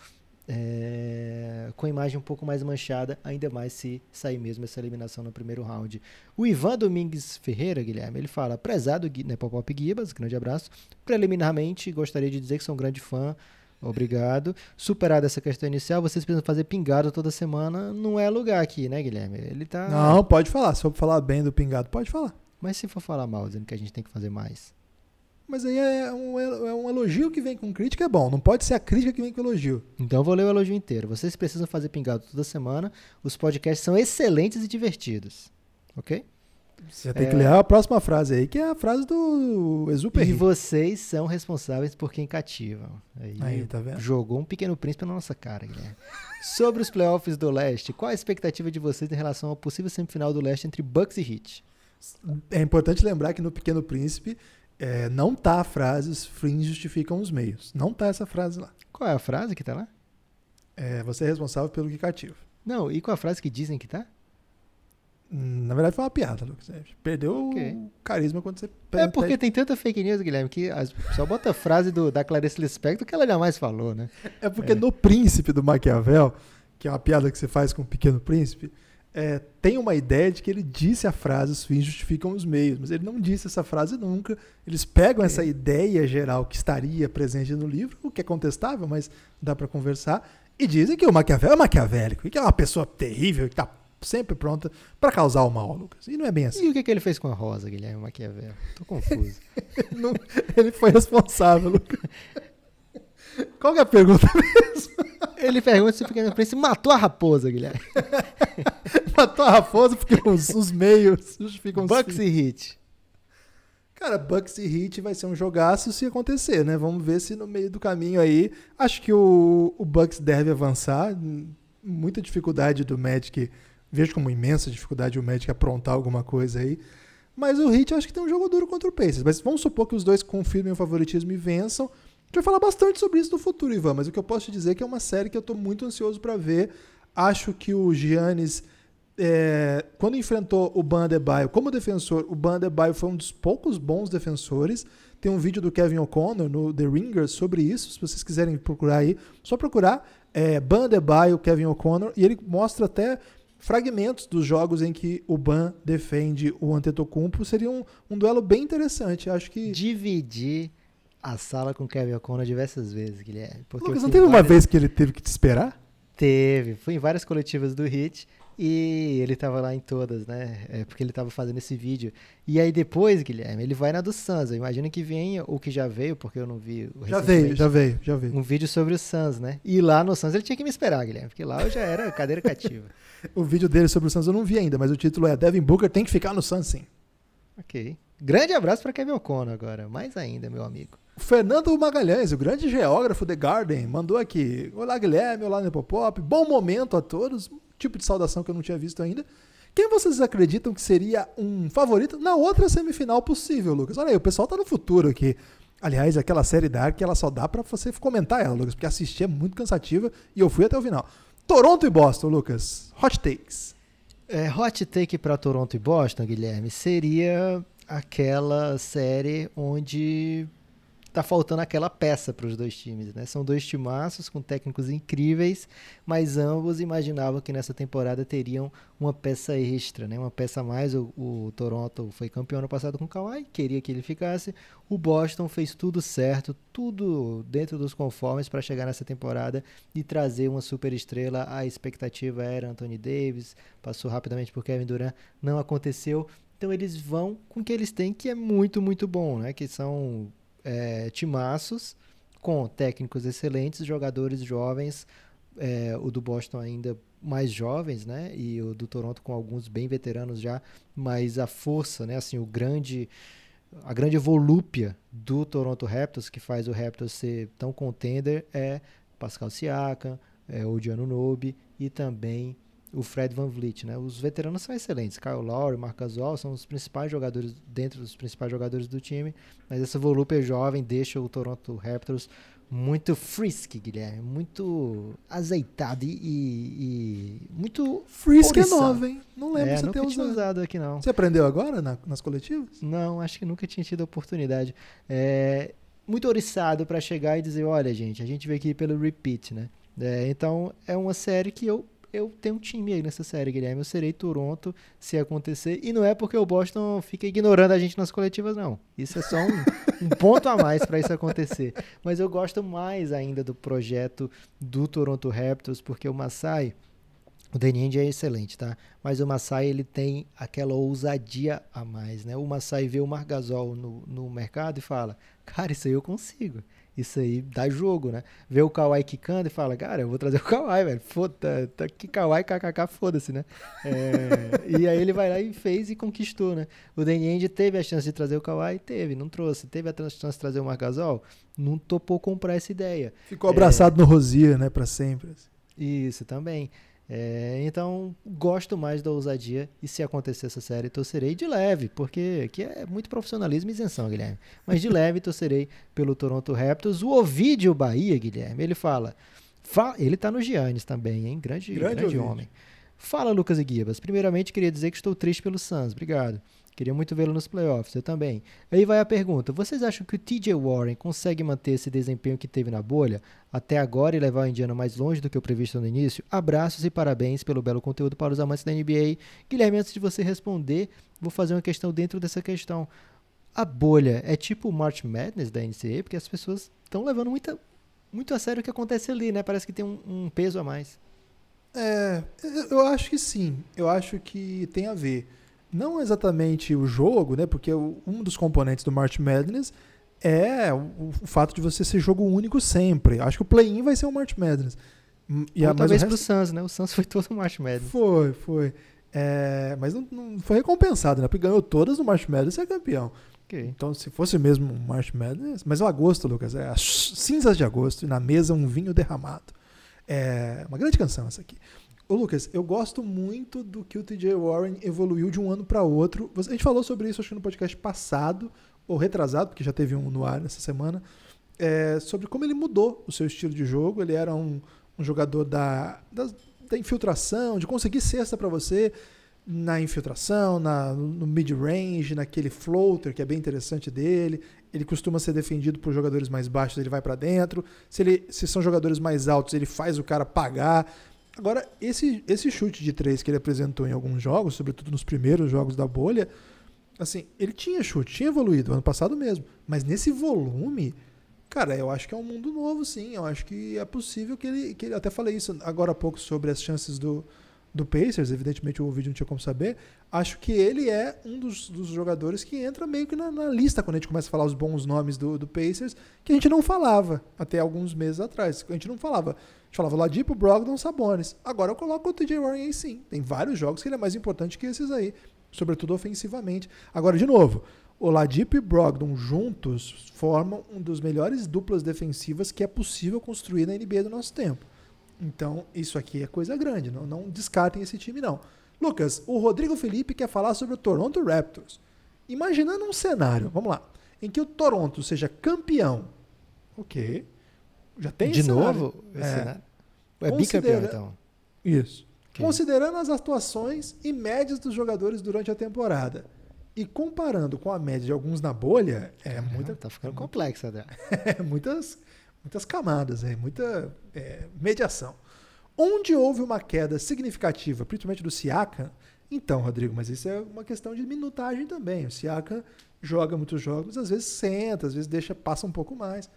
É, com a imagem um pouco mais manchada, ainda mais se sair mesmo essa eliminação no primeiro round. O Ivan Domingues Ferreira, Guilherme, ele fala: prezado né, Pop Gibas, grande abraço. Preliminarmente, gostaria de dizer que sou um grande fã Obrigado. Superada essa questão inicial, vocês precisam fazer pingado toda semana. Não é lugar aqui, né, Guilherme? Ele tá. Não, pode falar. Se for falar bem do pingado, pode falar. Mas se for falar mal, dizendo que a gente tem que fazer mais. Mas aí é um, é um elogio que vem com crítica, é bom. Não pode ser a crítica que vem com elogio. Então eu vou ler o elogio inteiro. Vocês precisam fazer pingado toda semana. Os podcasts são excelentes e divertidos. Ok? Você tem é... que ler a próxima frase aí, que é a frase do Exuperry. E vocês são responsáveis por quem cativam. Aí, aí tá vendo? Jogou um pequeno príncipe na nossa cara, Guilherme. *laughs* Sobre os playoffs do leste, qual a expectativa de vocês em relação ao possível semifinal do leste entre Bucks e Heat? É importante lembrar que no Pequeno Príncipe é, não tá a frase os fins justificam os meios. Não tá essa frase lá. Qual é a frase que tá lá? É, você é responsável pelo que cativa. Não, e qual a frase que dizem que tá? Na verdade foi uma piada, Lucas. Perdeu okay. o carisma quando você... É porque tem tanta fake news, Guilherme, que só bota a frase do, da Clarice Lispector que ela jamais falou, né? É porque é. no Príncipe do Maquiavel, que é uma piada que você faz com o Pequeno Príncipe, é, tem uma ideia de que ele disse a frase os fins justificam os meios, mas ele não disse essa frase nunca. Eles pegam é. essa ideia geral que estaria presente no livro, o que é contestável, mas dá para conversar, e dizem que o Maquiavel é maquiavélico, e que é uma pessoa terrível, que está sempre pronta para causar o mal, Lucas. E não é bem assim. E o que, que ele fez com a Rosa, Guilherme Maquiavel? Tô confuso. *laughs* Não- ele foi responsável, Lucas. Qual que é a pergunta mesmo? ele pergunta se o Pequeno Príncipe matou a raposa, Guilherme. *laughs* Matou a raposa porque os, os meios justificam Bucks e Hit. Cara, Bucks e Heat vai ser um jogaço se acontecer, né? Vamos ver se no meio do caminho aí. Acho que o, o Bucks deve avançar. Muita dificuldade do Magic. Vejo como imensa dificuldade o Magic aprontar alguma coisa aí. Mas o Heat acho que tem um jogo duro contra o Pacers. Mas vamos supor que os dois confirmem o favoritismo e vençam. A gente vai falar bastante sobre isso no futuro, Ivan. Mas o que eu posso te dizer é que é uma série que eu tô muito ansioso para ver. Acho que o Giannis é, quando enfrentou o Ban como defensor, o Ban foi um dos poucos bons defensores. Tem um vídeo do Kevin O'Connor no The Ringer sobre isso, se vocês quiserem procurar aí, só procurar é, Ban Kevin O'Connor, e ele mostra até fragmentos dos jogos em que o Ban defende o Antetokounmpo. Seria um, um duelo bem interessante. Acho que Dividir a sala com o Kevin O'Connor diversas vezes, Guilherme. Lucas, não teve uma várias- vez que ele teve que te esperar? Teve. Fui em várias coletivas do Hit e ele tava lá em todas, né? É porque ele tava fazendo esse vídeo. E aí depois, Guilherme, ele vai na do Suns. Eu imagino que venha, ou que já veio, porque eu não vi o Já veio, já veio, já veio. Um vídeo sobre o Suns, né? E lá no Suns ele tinha que me esperar, Guilherme, porque lá eu já era cadeira cativa. *laughs* O vídeo dele sobre o Suns eu não vi ainda, mas o título é Devin Booker tem que ficar no Suns sim. ok. Grande abraço para Kevin O'Connor agora, mais ainda, meu amigo. O Fernando Magalhães, o grande geógrafo The Garden, mandou aqui. Olá, Guilherme, olá, Nepopop. Bom momento a todos. Tipo de saudação que eu não tinha visto ainda. Quem vocês acreditam que seria um favorito na outra semifinal possível, Lucas? Olha aí, o pessoal tá no futuro aqui. Aliás, aquela série Dark, ela só dá pra você comentar ela, Lucas, porque assistir é muito cansativa e eu fui até o final. Toronto e Boston, Lucas. Hot takes. É, hot take para Toronto e Boston, Guilherme, seria aquela série onde tá faltando aquela peça para os dois times, né? São dois timaços com técnicos incríveis, mas ambos imaginavam que nessa temporada teriam uma peça extra, né? Uma peça a mais. O, o Toronto foi campeão ano passado com o Kawhi, queria que ele ficasse. O Boston fez tudo certo, tudo dentro dos conformes para chegar nessa temporada e trazer uma super estrela. A expectativa era Anthony Davis, passou rapidamente por Kevin Durant, não aconteceu. Então eles vão com o que eles têm, que é muito, muito bom, né? Que são é, timaços com técnicos excelentes, jogadores jovens, é, o do Boston ainda mais jovens, né? E o do Toronto com alguns bem veteranos já, mas a força, né? Assim, o grande a grande volúpia do Toronto Raptors que faz o Raptors ser tão contender é Pascal Siakam, é o Gianno Nobe e também o Fred Van Vliet, né? Os veteranos são excelentes. Kyle Lowry, Marc Gasol são os principais jogadores dentro dos principais jogadores do time, mas essa volúpia jovem deixa o Toronto Raptors muito frisky, Guilherme, muito azeitado e, e- e muito Frisk é nova, hein? Não lembro é, de você ter tinha usado. usado aqui não. Você aprendeu agora na- nas coletivas? Não, acho que nunca tinha tido a oportunidade. É, muito oriçado para chegar e dizer, olha, gente, a gente veio aqui pelo repeat, né? É, então é uma série que eu eu tenho um time aí nessa série, Guilherme. Eu serei Toronto se acontecer. E não é porque o Boston fica ignorando a gente nas coletivas, não. Isso é só um, um ponto a mais para isso acontecer. Mas eu gosto mais ainda do projeto do Toronto Raptors, porque o Masai, o Danny Ainge é excelente, tá? Mas o Masai ele tem aquela ousadia a mais, né? O Masai vê o Margasol no, no mercado e fala: Cara, isso aí eu consigo. Isso aí dá jogo, né? Vê o Kawhi quicando e fala: Cara, eu vou trazer o Kawhi, velho. Foda, tá aqui Kawhi, kkk, foda-se, né? É, e aí ele vai lá e fez e conquistou, né? O Danny Ainge teve a chance de trazer o Kawhi? Teve, não trouxe. Teve a chance de trazer o Margasol? Não topou comprar essa ideia. Ficou abraçado no Rosier, né? Pra sempre. Isso também. É, então, gosto mais da ousadia e se acontecer essa série, torcerei de leve, porque aqui é muito profissionalismo e isenção, Guilherme. Mas de leve torcerei pelo Toronto Raptors. O Ovidio Bahia, Guilherme, ele fala. fa- ele tá no Giannis também, hein? Grande, Grande grande, homem. Fala, Lucas e Guibas. Primeiramente, queria dizer que estou triste pelo Suns. Obrigado. Queria muito vê-lo nos playoffs, eu também. Aí vai a pergunta: vocês acham que o TJ Warren consegue manter esse desempenho que teve na bolha até agora e levar o Indiana mais longe do que o previsto no início? Abraços e parabéns pelo belo conteúdo para os amantes da NBA. Guilherme, antes de você responder, vou fazer uma questão dentro dessa questão. A bolha é tipo o March Madness da NCAA, porque as pessoas estão levando muita, muito a sério o que acontece ali, né? Parece que tem um, um peso a mais. É, eu acho que sim. Eu acho que tem a ver. Não exatamente o jogo, né? Porque um dos componentes do March Madness é o, fato de você ser jogo único sempre. Acho que o play-in vai ser o March Madness. E a, talvez resto... pro Suns, né? O Suns foi todo o March Madness. Foi, foi. É, mas não, não, foi recompensado, né? Porque ganhou todas no March Madness e é campeão. Okay. Então, se fosse mesmo um March Madness. Mas é o agosto, Lucas. É as cinzas de agosto e na mesa um vinho derramado. É uma grande canção essa aqui. Ô, Lucas, eu gosto muito do que o TJ Warren evoluiu de um ano para outro. A gente falou sobre isso, acho que no podcast passado, ou retrasado, porque já teve um no ar nessa semana, é, sobre como ele mudou o seu estilo de jogo. Ele era um, um jogador da, da, da infiltração, de conseguir cesta para você na infiltração, na, no mid-range, naquele floater que é bem interessante dele. Ele costuma ser defendido por jogadores mais baixos, ele vai para dentro. Se, ele, se são jogadores mais altos, ele faz o cara pagar. Agora, esse, esse chute de três que ele apresentou em alguns jogos, sobretudo nos primeiros jogos da bolha, assim, ele tinha chute, tinha evoluído, ano passado mesmo. Mas nesse volume, cara, eu acho que é um mundo novo, sim. Eu acho que é possível que ele. Que ele até falei isso agora há pouco sobre as chances do, do Pacers, evidentemente o vídeo não tinha como saber. Acho que ele é um dos, dos jogadores que entra meio que na, na, lista quando a gente começa a falar os bons nomes do, do, Pacers, que a gente não falava até alguns meses atrás. A gente não falava. A gente falava Ladipo, Brogdon, Sabonis. Agora eu coloco o TJ Warren aí sim. Tem vários jogos que ele é mais importante que esses aí, sobretudo ofensivamente. Agora, de novo, o Ladipo e Brogdon juntos formam um dos melhores duplas defensivas que é possível construir na NBA do nosso tempo. Então, isso aqui é coisa grande. Não, não descartem esse time, não. Lucas, o Rodrigo Felipe quer falar sobre o Toronto Raptors. Imaginando um cenário, vamos lá, em que o Toronto seja campeão. Ok. Já tem De novo? É, é bicampeão, então. Isso. Okay. Considerando as atuações e médias dos jogadores durante a temporada e comparando com a média de alguns na bolha, é muita. Tá ficando complexa, né? *laughs* É muitas muitas camadas, é, muita é, mediação. Onde houve uma queda significativa, principalmente do Siakam, então, Rodrigo, mas isso é uma questão de minutagem também. O Siakam joga muitos jogos, às vezes senta, às vezes deixa, passa um pouco mais.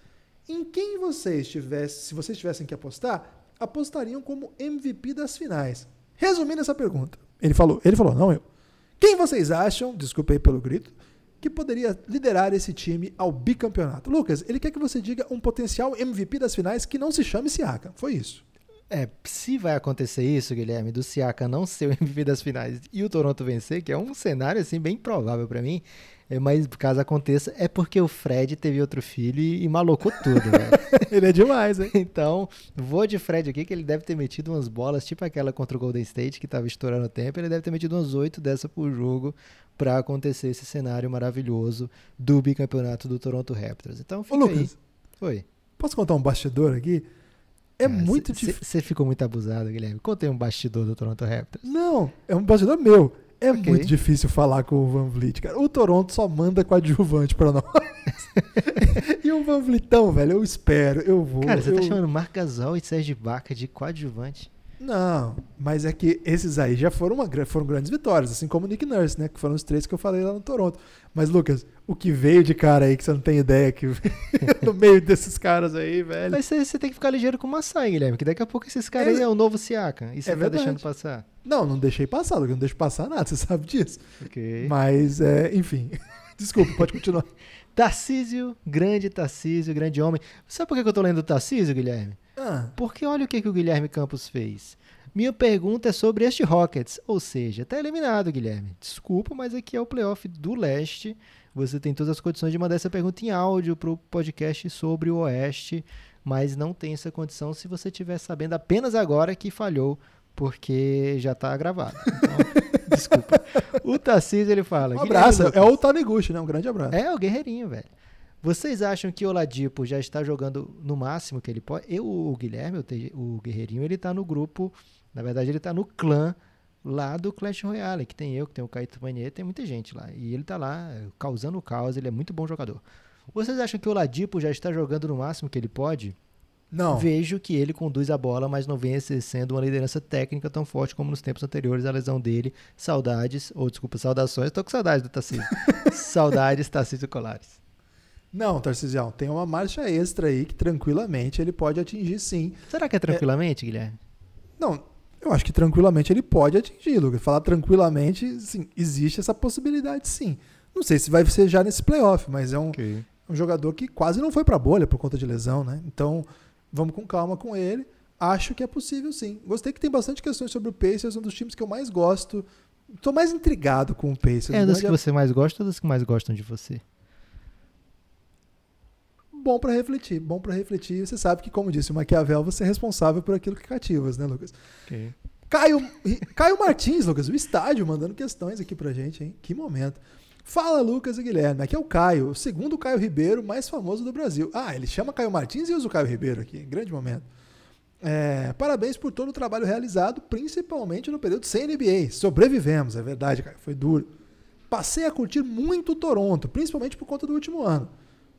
Em quem vocês tivessem, se vocês tivessem que apostar, apostariam como MVP das finais? Resumindo essa pergunta, ele falou, ele falou, não eu. Quem vocês acham, desculpa aí pelo grito, que poderia liderar esse time ao bicampeonato. Lucas, ele quer que você diga um potencial MVP das finais que não se chame Siaka. Foi isso. É, se vai acontecer isso, Guilherme, do Siaka não ser o MVP das finais e o Toronto vencer, que é um cenário assim bem provável para mim, é, mas caso aconteça, é porque o Fred teve outro filho e, e malocou tudo, velho. *laughs* ele é demais, hein? Então, vou de Fred aqui, que ele deve ter metido umas bolas, tipo aquela contra o Golden State, que tava estourando o tempo, ele deve ter metido umas oito dessa por jogo para acontecer esse cenário maravilhoso do bicampeonato do Toronto Raptors. Então, fica Ô, Lucas, aí. Oi. Posso contar um bastidor aqui? É ah, muito difícil. Você ficou muito abusado, Guilherme. Contei um bastidor do Toronto Raptors. Não, é um bastidor meu. É okay. muito difícil falar com o Van Vliet, cara. O Toronto só manda coadjuvante pra nós. *laughs* e o Van Vlietão, velho, eu espero, eu vou. Cara, você tá eu... tá chamando Marc Gasol e Sérgio Baca de coadjuvante? Não, mas é que esses aí já foram, uma, foram grandes vitórias, assim como o Nick Nurse, né? Que foram os três que eu falei lá no Toronto. Mas, Lucas, o que veio de cara aí que você não tem ideia que *laughs* no meio desses caras aí, velho. Mas você, tem que ficar ligeiro com o Massai, Guilherme, que daqui a pouco esses caras é, aí é o novo Siaka. E você é tá verdade. deixando passar. Não, não deixei passar, Lucas, não deixo passar nada, *laughs* você sabe disso. Ok. Mas, é, enfim. *laughs* Desculpa, pode continuar. Tarcísio, grande Tarcísio, grande homem. Sabe por que eu tô lendo Tarcísio, Guilherme? Ah. Porque olha o que, que o Guilherme Campos fez. Minha pergunta é sobre este Rockets, ou seja, está eliminado, Guilherme. Desculpa, mas aqui é o playoff do leste. Você tem todas as condições de mandar essa pergunta em áudio para o podcast sobre o Oeste, mas não tem essa condição se você estiver sabendo apenas agora que falhou, porque já está gravado. Então, *laughs* desculpa. O Tarcísio, ele fala... Um abraço, é o Taniguchi, né? Um grande abraço. É, o guerreirinho, velho. Vocês acham que o Oladipo já está jogando no máximo que ele pode? Eu, o Guilherme, o, Guerreirinho, ele está no grupo, na verdade ele está no clã lá do Clash Royale, que tem eu, que tem o Caíto Manier, tem muita gente lá. E ele está lá causando caos, ele é muito bom jogador. Vocês acham que o Oladipo já está jogando no máximo que ele pode? Não. Vejo que ele conduz a bola, mas não vem exercendo uma liderança técnica tão forte como nos tempos anteriores à lesão dele. Saudades, ou desculpa, saudações. Estou com saudades do Tarcísio. *laughs* saudades, Tarcísio Colares. Não, Tarcisião, tem uma marcha extra aí que tranquilamente ele pode atingir sim. Será que é tranquilamente, é... Guilherme? Não, Eu acho que tranquilamente ele pode atingir, Lucas. Falar tranquilamente, sim, existe essa possibilidade, sim. Não sei se vai ser já nesse playoff, mas é um, Ok. um jogador que quase não foi pra bolha por conta de lesão, né? Então, vamos com calma com ele. Acho que é possível, sim. Gostei que tem bastante questões sobre o Pacers, um dos times que eu mais gosto. Tô mais intrigado com o Pacers. É das que Grande- você mais gosta ou das que mais gostam de você? Bom pra refletir, bom pra refletir. Você sabe que, como disse o Maquiavel, você é responsável por aquilo que cativas, né, Lucas? Ok. Caio, Caio Martins, Lucas, o estádio mandando questões aqui pra gente, hein? Que momento. Fala, Lucas e Guilherme. Aqui é o Caio, o segundo Caio Ribeiro mais famoso do Brasil. Ah, ele chama Caio Martins e usa o Caio Ribeiro aqui. Grande momento. É, parabéns por todo o trabalho realizado, principalmente no período sem NBA. Sobrevivemos, é verdade, Caio. Foi duro. Passei a curtir muito Toronto, principalmente por conta do último ano.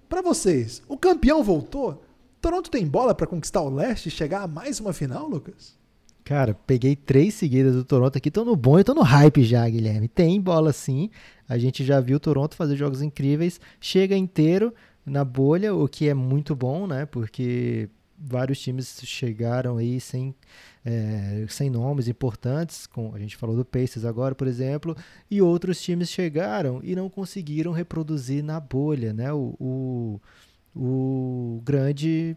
Pra vocês, o campeão voltou? Toronto tem bola pra conquistar o leste e chegar a mais uma final, Lucas? Cara, peguei três seguidas do Toronto aqui, tô no bom e tô no hype já, Guilherme. Tem bola sim. A gente já viu o Toronto fazer jogos incríveis. Chega inteiro na bolha, o que é muito bom, né? Porque vários times chegaram aí sem, é, sem nomes importantes. Com, a gente falou do Pacers agora, por exemplo. E outros times chegaram e não conseguiram reproduzir na bolha, né? O, o, o grande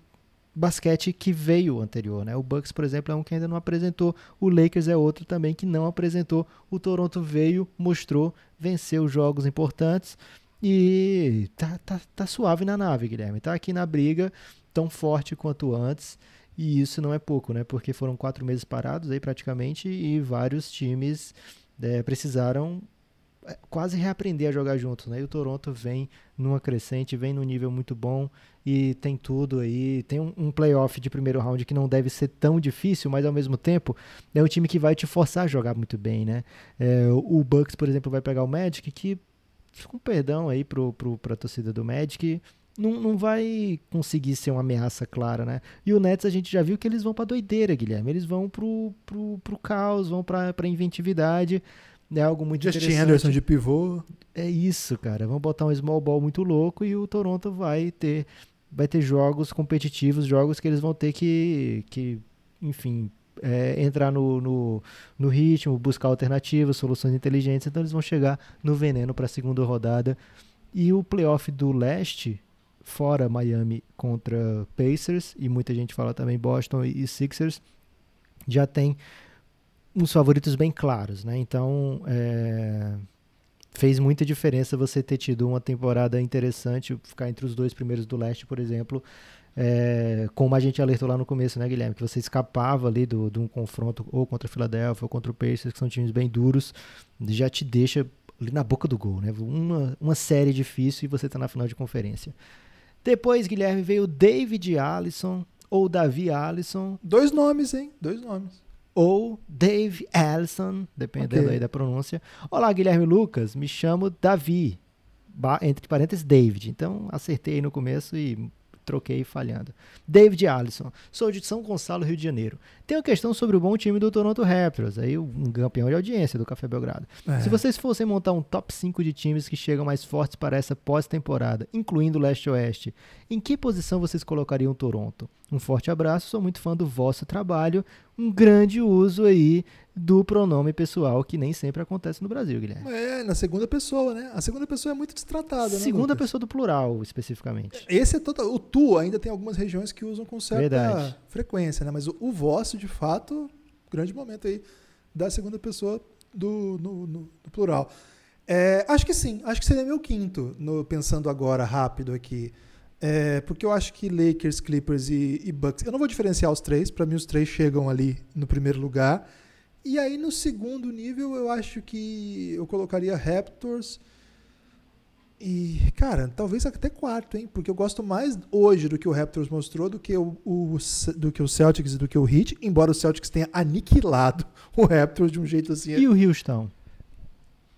basquete que veio anterior, né? O Bucks, por exemplo, é um que ainda não apresentou. O Lakers é outro também que não apresentou. O Toronto veio, mostrou, venceu jogos importantes e tá, tá, tá suave na nave, Guilherme. Tá aqui na briga, tão forte quanto antes. E isso não é pouco, né? Porque foram quatro meses parados aí praticamente e vários times eh, precisaram eh, quase reaprender a jogar juntos, né? E o Toronto vem numa crescente, vem num nível muito bom e tem tudo aí. Tem um, um playoff de primeiro round que não deve ser tão difícil, mas ao mesmo tempo é um time que vai te forçar a jogar muito bem, né? É, o Bucks, por exemplo, vai pegar o Magic, que, com perdão aí pro, pro, pra torcida do Magic, não, não vai conseguir ser uma ameaça clara, né? E o Nets a gente já viu que eles vão pra doideira, Guilherme. Eles vão pro, pro, pro caos, vão pra, pra inventividade. É algo muito Justin interessante. Anderson de pivô. É isso, cara. Vão botar um small ball muito louco e o Toronto vai ter vai ter jogos competitivos, jogos que eles vão ter que, que enfim, é, entrar no, no, no ritmo, buscar alternativas, soluções inteligentes. Então eles vão chegar no veneno para a segunda rodada. E o playoff do leste, fora Miami contra Pacers, e muita gente fala também Boston e Sixers, já tem uns favoritos bem claros, né? Então, é, fez muita diferença você ter tido uma temporada interessante, ficar entre os dois primeiros do leste, por exemplo, é, como a gente alertou lá no começo, né, Guilherme? Que você escapava ali do, de um confronto ou contra a Philadelphia ou contra o Pacers, que são times bem duros, já te deixa ali na boca do gol, né? Uma, uma série difícil e você tá na final de conferência. Depois, Guilherme, veio David Allison ou Davi Allison Dois nomes, hein? Dois nomes. ou Dave Allison, dependendo Ok. aí da pronúncia. Olá, Guilherme Lucas, me chamo Davi, entre parênteses David. Então acertei aí no começo e troquei falhando. David Allison, sou de São Gonçalo, Rio de Janeiro. Tenho questão sobre o bom time do Toronto Raptors, aí um campeão de audiência do Café Belgrado. É. Se vocês fossem montar um top 5 de times que chegam mais fortes para essa pós-temporada, incluindo o leste-oeste, em que posição vocês colocariam o Toronto? Um forte abraço, sou muito fã do vosso trabalho. Um grande uso aí do pronome pessoal, que nem sempre acontece no Brasil, Guilherme. É, na segunda pessoa, né? A segunda pessoa é muito destratada, né? Segunda pessoa do plural, especificamente. Esse é total. O tu ainda tem algumas regiões que usam com certa Verdade. frequência, né? Mas o, o vosso, de fato, grande momento aí da segunda pessoa do, no, no- no plural. É, acho que sim, acho que seria meu quinto, no- pensando agora rápido aqui. É, porque eu acho que Lakers, Clippers e, e Bucks. Eu não vou diferenciar os três, para mim os três chegam ali no primeiro lugar. E aí no segundo nível eu acho que eu colocaria Raptors. E, cara, talvez até quarto, hein? Porque eu gosto mais hoje do que o Raptors mostrou do que o, o- do que o Celtics e do que o Heat, embora o Celtics tenha aniquilado *laughs* o Raptors de um jeito assim. E o Houston?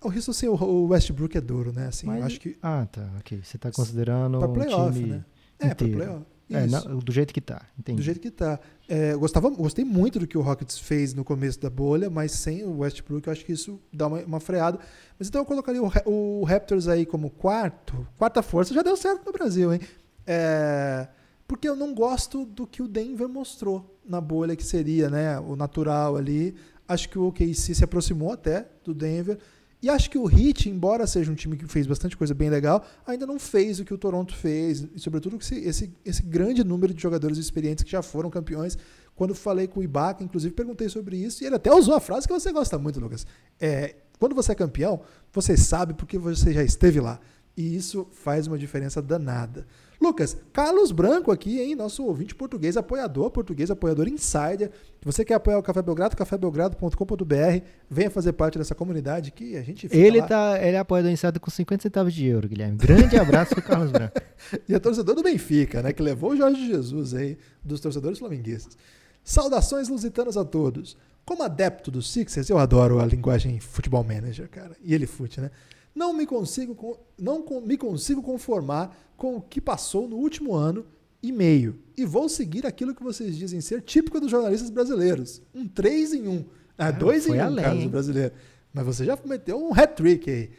O Houston sem o- o Westbrook é duro, né? Assim, Mas- acho que Ah, tá, ok. Você está considerando pra um playoff, time né? É, pra inteiro. playoff. É, Isso. não, do jeito que tá, entendi. Do jeito que tá. É, gostava, gostei muito do que o Rockets fez no começo da bolha, mas sem o Westbrook eu acho que isso dá uma, uma freada. Mas então eu colocaria o, o Raptors aí como quarto. Quarta força já deu certo no Brasil, hein? É, porque eu não gosto do que o Denver mostrou na bolha que seria, né, o natural ali. Acho que o OKC se aproximou até do Denver. E acho que o Heat, embora seja um time que fez bastante coisa bem legal, ainda não fez o que o Toronto fez. E, sobretudo, esse, esse, esse grande número de jogadores experientes que já foram campeões. Quando falei com o Ibaka, inclusive, perguntei sobre isso. E ele até usou a frase que você gosta muito, Lucas. É, quando você é campeão, você sabe porque você já esteve lá. E isso faz uma diferença danada. Lucas, Carlos Branco aqui, hein? Nosso ouvinte português, apoiador português, apoiador insider. Se você quer apoiar o Café Belgrado, cafébelgrado.com.br. Venha fazer parte dessa comunidade que a gente Ele, lá. tá, ele é apoiador insider com 50 centavos de euro, Guilherme. Grande abraço pro Carlos Branco. *laughs* e é torcedor do Benfica, né? Que levou o Jorge Jesus aí, dos torcedores flamenguistas. Saudações lusitanas a todos. Como adepto dos Sixers, eu adoro a linguagem futebol manager, cara. E ele fute, né? Não me consigo, não me consigo conformar com o que passou no último ano e meio. E vou seguir aquilo que vocês dizem ser típico dos jornalistas brasileiros. Um 3 em 1. Ah, ah dois em 1, um, Carlos, brasileiro. Mas você já meteu um hat-trick aí.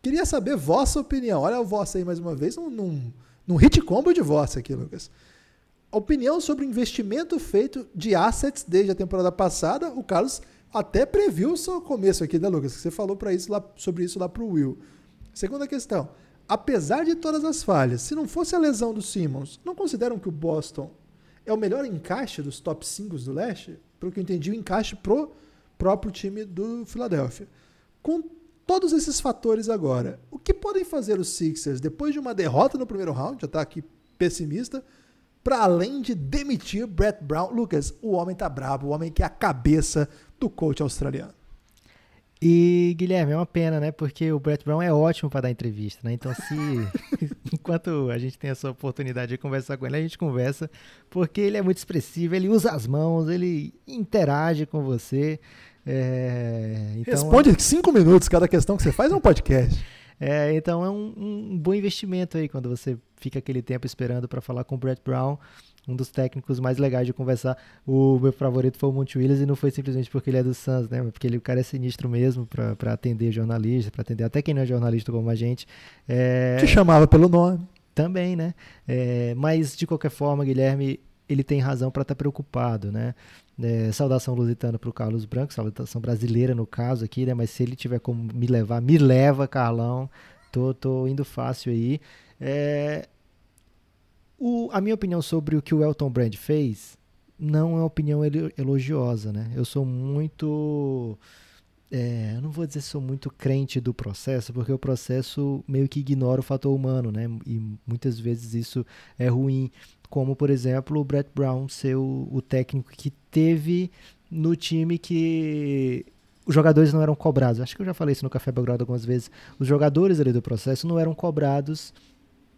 Queria saber vossa opinião. Olha o vossa aí mais uma vez, num, num, num hit combo de vossa aqui, Lucas. Opinião sobre o investimento feito de assets desde a temporada passada. O Carlos até previu o seu começo aqui, né, Lucas? Você falou para isso lá, sobre isso lá para o Will. Segunda questão. Apesar de todas as falhas, se não fosse a lesão do Simmons, não consideram que o Boston é o melhor encaixe dos top 5 do leste? Pelo que eu entendi, o encaixe pro próprio time do Philadelphia. Com todos esses fatores agora, o que podem fazer os Sixers depois de uma derrota no primeiro round, já está aqui pessimista, para além de demitir Brett Brown? Lucas, o homem tá brabo, o homem que é a cabeça do coach australiano. E, Guilherme, é uma pena, né? Porque o Brett Brown é ótimo para dar entrevista, né? Então, se *laughs* enquanto a gente tem essa oportunidade de conversar com ele, a gente conversa, porque ele é muito expressivo, ele usa as mãos, ele interage com você. É... Então, Responde cinco minutos cada questão que você faz é um podcast. *laughs* É, então é um, um, bom investimento aí quando você fica aquele tempo esperando para falar com o Brett Brown um dos técnicos mais legais de conversar. O meu favorito foi o Monte Williams e não foi simplesmente porque ele é do Suns, né? Porque ele, o cara é sinistro mesmo para atender jornalistas, para atender até quem não é jornalista como a gente. É... Te chamava pelo nome. Também, né? É, mas, de qualquer forma, Guilherme, ele tem razão para estar tá preocupado, né? É, saudação lusitana para o Carlos Branco, saudação brasileira no caso aqui, né? Mas se ele tiver como me levar, me leva, Carlão. Tô, tô indo fácil aí. É, o, a minha opinião sobre o que o Elton Brand fez não é uma opinião elogiosa, né? Eu sou muito. É, não vou dizer sou muito crente do processo, porque o processo meio que ignora o fator humano, né? E muitas vezes isso é ruim. Como, por exemplo, o Brett Brown ser o, o técnico que teve no time que os jogadores não eram cobrados. Acho que eu já falei isso no Café Belgrado algumas vezes. Os jogadores ali do processo não eram cobrados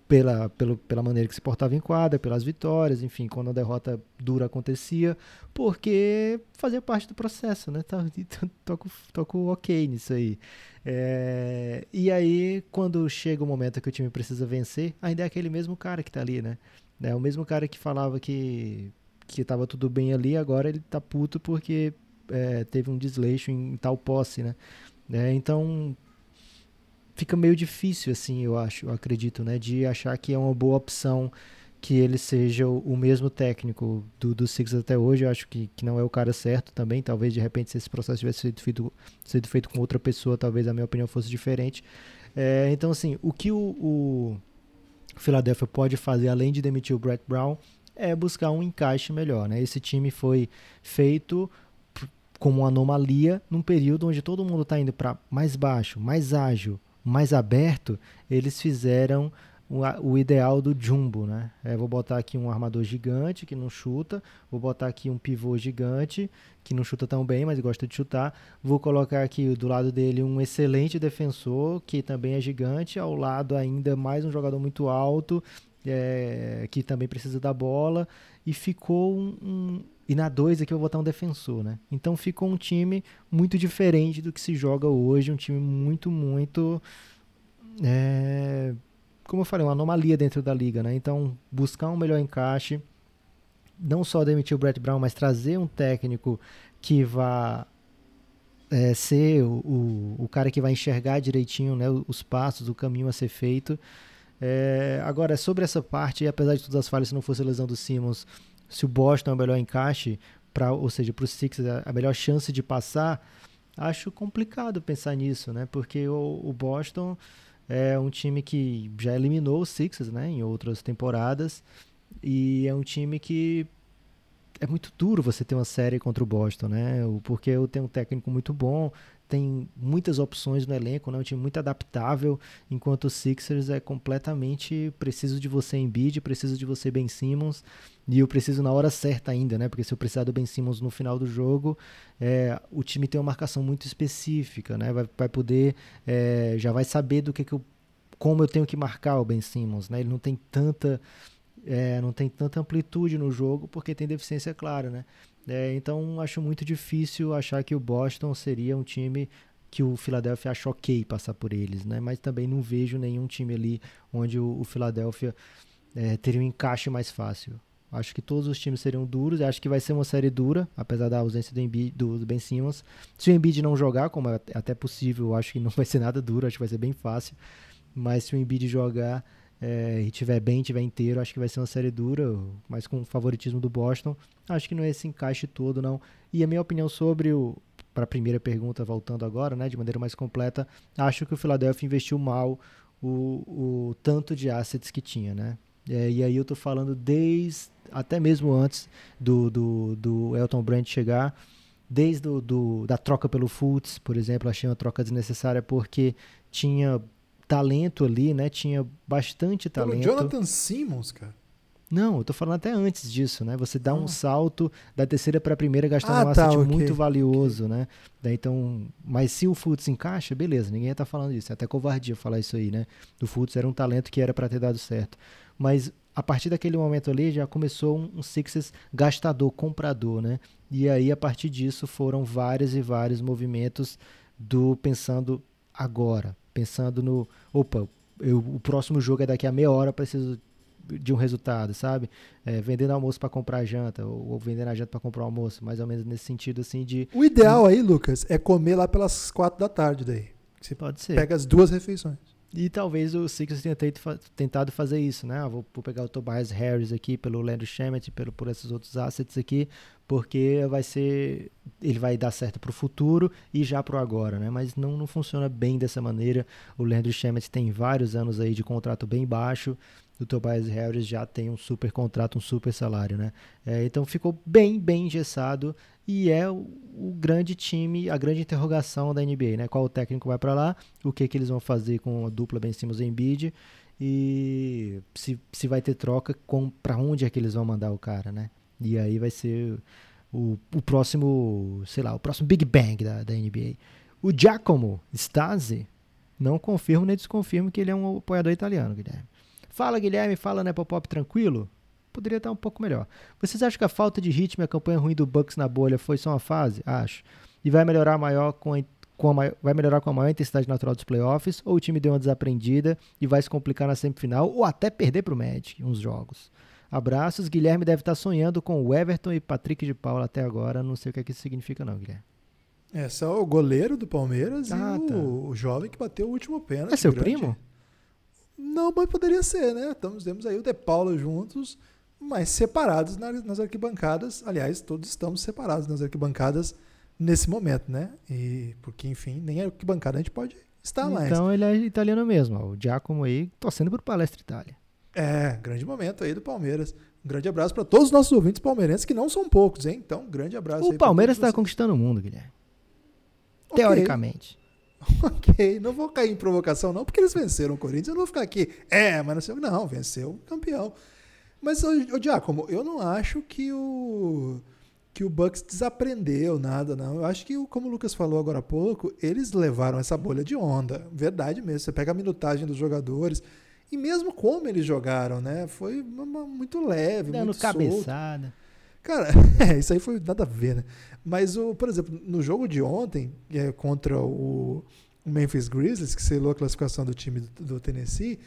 pela, pelo, pela maneira que se portava em quadra, pelas vitórias, enfim, quando a derrota dura acontecia, porque fazia parte do processo, né? Tá, *laughs* toco, toco ok nisso aí. É, e aí, quando chega o momento que o time precisa vencer, ainda é aquele mesmo cara que tá ali, né? É o mesmo cara que falava que, que tava tudo bem ali, agora ele tá puto porque é, teve um desleixo em tal posse, né? É, então, fica meio difícil, assim, eu acho, eu acredito, né? De achar que é uma boa opção que ele seja o, mesmo técnico do, do Six até hoje. Eu acho que, que não é o cara certo também. Talvez, de repente, se esse processo tivesse sido feito, sido feito com outra pessoa, talvez a minha opinião fosse diferente. É, então, assim, o que o, o Philadelphia pode fazer, além de demitir o Brett Brown, é buscar um encaixe melhor, né? Esse time foi feito como uma anomalia num período onde todo mundo está indo para mais baixo, mais ágil, mais aberto, eles fizeram o, ideal do jumbo, né? É, vou botar aqui um armador gigante que não chuta, vou botar aqui um pivô gigante que não chuta tão bem, mas gosta de chutar. Vou colocar aqui do lado dele um excelente defensor que também é gigante, ao lado ainda mais um jogador muito alto é, que também precisa da bola e ficou um e na 2 aqui eu vou botar um defensor, né? Então ficou um time muito diferente do que se joga hoje, um time muito, muito. É, como eu falei, uma anomalia dentro da liga, né? Então buscar um melhor encaixe, não só demitir o Brett Brown, mas trazer um técnico que vá é, ser o, o, o, cara que vai enxergar direitinho né, os passos, o caminho a ser feito. É, agora, sobre essa parte, apesar de todas as falhas, se não fosse a lesão do Simmons, se o Boston é o melhor encaixe, pra, ou seja, para os Sixers a melhor chance de passar, acho complicado pensar nisso, né? Porque o, o, Boston é um time que já eliminou os Sixers, né? Em outras temporadas e é um time que é muito duro você ter uma série contra o Boston, né? Porque eu tenho um técnico muito bom, tem muitas opções no elenco, né? um time muito adaptável, enquanto o Sixers é completamente preciso de você em bid, preciso de você Ben Simmons, e eu preciso na hora certa ainda, né? Porque se eu precisar do Ben Simmons no final do jogo, é, o time tem uma marcação muito específica, né? Vai, vai poder, é, já vai saber do que, que eu, como eu tenho que marcar o Ben Simmons, né? Ele não tem tanta é, não tem tanta amplitude no jogo porque tem deficiência clara, né? É, então acho muito difícil achar que o Boston seria um time que o Philadelphia acha ok passar por eles, né? Mas também não vejo nenhum time ali onde o, o Philadelphia é, teria um encaixe mais fácil. Acho que todos os times seriam duros. Acho que vai ser uma série dura, apesar da ausência do, Embiid, do, Ben Simmons. Se o Embiid não jogar, como é até possível, acho que não *laughs* vai ser nada duro. Acho que vai ser bem fácil. Mas se o Embiid jogar, é, e tiver bem, tiver inteiro, acho que vai ser uma série dura, mas com o favoritismo do Boston. Acho que não é esse encaixe todo, não. E a minha opinião sobre o. Para a primeira pergunta, voltando agora, né, de maneira mais completa, acho que o Philadelphia investiu mal o, o tanto de assets que tinha, né? É, e aí eu tô falando desde até mesmo antes do, do, do Elton Brand chegar, desde do, do, da troca pelo Fultz, por exemplo, achei uma troca desnecessária porque tinha talento ali, né? Tinha bastante talento. Pelo Jonathan Simmons, cara. Não, eu tô falando até antes disso, né? Você dá ah. um salto da terceira para a primeira gastando ah, um tá, asset okay. muito valioso, okay. né? Daí, então, mas se o Fultz encaixa, beleza, ninguém tá falando isso. É até covardia falar isso aí, né? O Fultz era um talento que era para ter dado certo. Mas a partir daquele momento ali já começou um, um Sixers gastador, comprador, né? E aí a partir disso foram vários e vários movimentos do pensando agora, pensando no, opa, eu, o próximo jogo é daqui a meia hora, preciso de um resultado, sabe? É, vendendo almoço para comprar janta, ou, ou vendendo a janta para comprar almoço, mais ou menos nesse sentido assim de. O ideal aí, Lucas, é comer lá pelas quatro da tarde daí. Você Pode ser. Pega as duas refeições. E talvez o Sixers tenha tentado fazer isso, né? Ah, vou, vou, pegar o Tobias Harris aqui pelo Landry Shamet, pelo por esses outros assets aqui, porque vai ser ele vai dar certo para o futuro e já para o agora, né? Mas não, não funciona bem dessa maneira. O Landry Shamet tem vários anos aí de contrato bem baixo. O Tobias Harris já tem um super contrato, um super salário, né? É, então ficou bem, bem engessado e é o, o, grande time, a grande interrogação da NBA, né? Qual o técnico vai para lá, o que, que eles vão fazer com a dupla Ben Simmons e Embiid e se, se vai ter troca, para onde é que eles vão mandar o cara, né? E aí vai ser o, o próximo, sei lá, o próximo Big Bang da, da NBA. O Giacomo Stasi não confirmo nem desconfirmo que ele é um apoiador italiano, Guilherme. Fala, Guilherme, fala, né, Pop tranquilo? Poderia estar um pouco melhor. Vocês acham que a falta de ritmo e a campanha ruim do Bucks na bolha foi só uma fase? Acho. E vai melhorar maior com a, com a maior, vai melhorar com a maior intensidade natural dos playoffs? Ou o time deu uma desaprendida e vai se complicar na semifinal ou até perder para o Magic uns jogos? Abraços. Guilherme deve estar sonhando com o Everton e Patrick de Paula até agora. Não sei o que, é que isso significa, não, Guilherme. É só o goleiro do Palmeiras ah, e tá. o, o, jovem que bateu o último pênalti. É seu grande. primo? Não, mas poderia ser, né? Estamos, temos aí o De Paula juntos mas separados nas arquibancadas. Aliás, todos estamos separados nas arquibancadas nesse momento, né? E porque, enfim, nem arquibancada a gente pode estar então, mais. Então ele é italiano mesmo, o Giacomo aí torcendo por Palestra Itália. É, grande momento aí do Palmeiras. Um grande abraço para todos os nossos ouvintes palmeirenses, que não são poucos, hein? Então, um grande abraço. O Palmeiras está conquistando o mundo, Guilherme. Okay. Teoricamente. *laughs* Ok, não vou cair em provocação, não, porque eles venceram o Corinthians. Eu não vou ficar aqui, é, mas não sei. Não, venceu o campeão. Mas, ô Giacomo, eu não acho que o que o Bucks desaprendeu nada, não. Eu acho que, como o Lucas falou agora há pouco, eles levaram essa bolha de onda. Verdade mesmo. Você pega a minutagem dos jogadores. E mesmo como eles jogaram, né? Foi uma, muito leve, Dando muito cabeçada. Solto. Cara, *laughs* é, isso aí foi nada a ver, né? Mas, o, por exemplo, no jogo de ontem, é, contra o Memphis Grizzlies, que selou a classificação do time do, do Tennessee,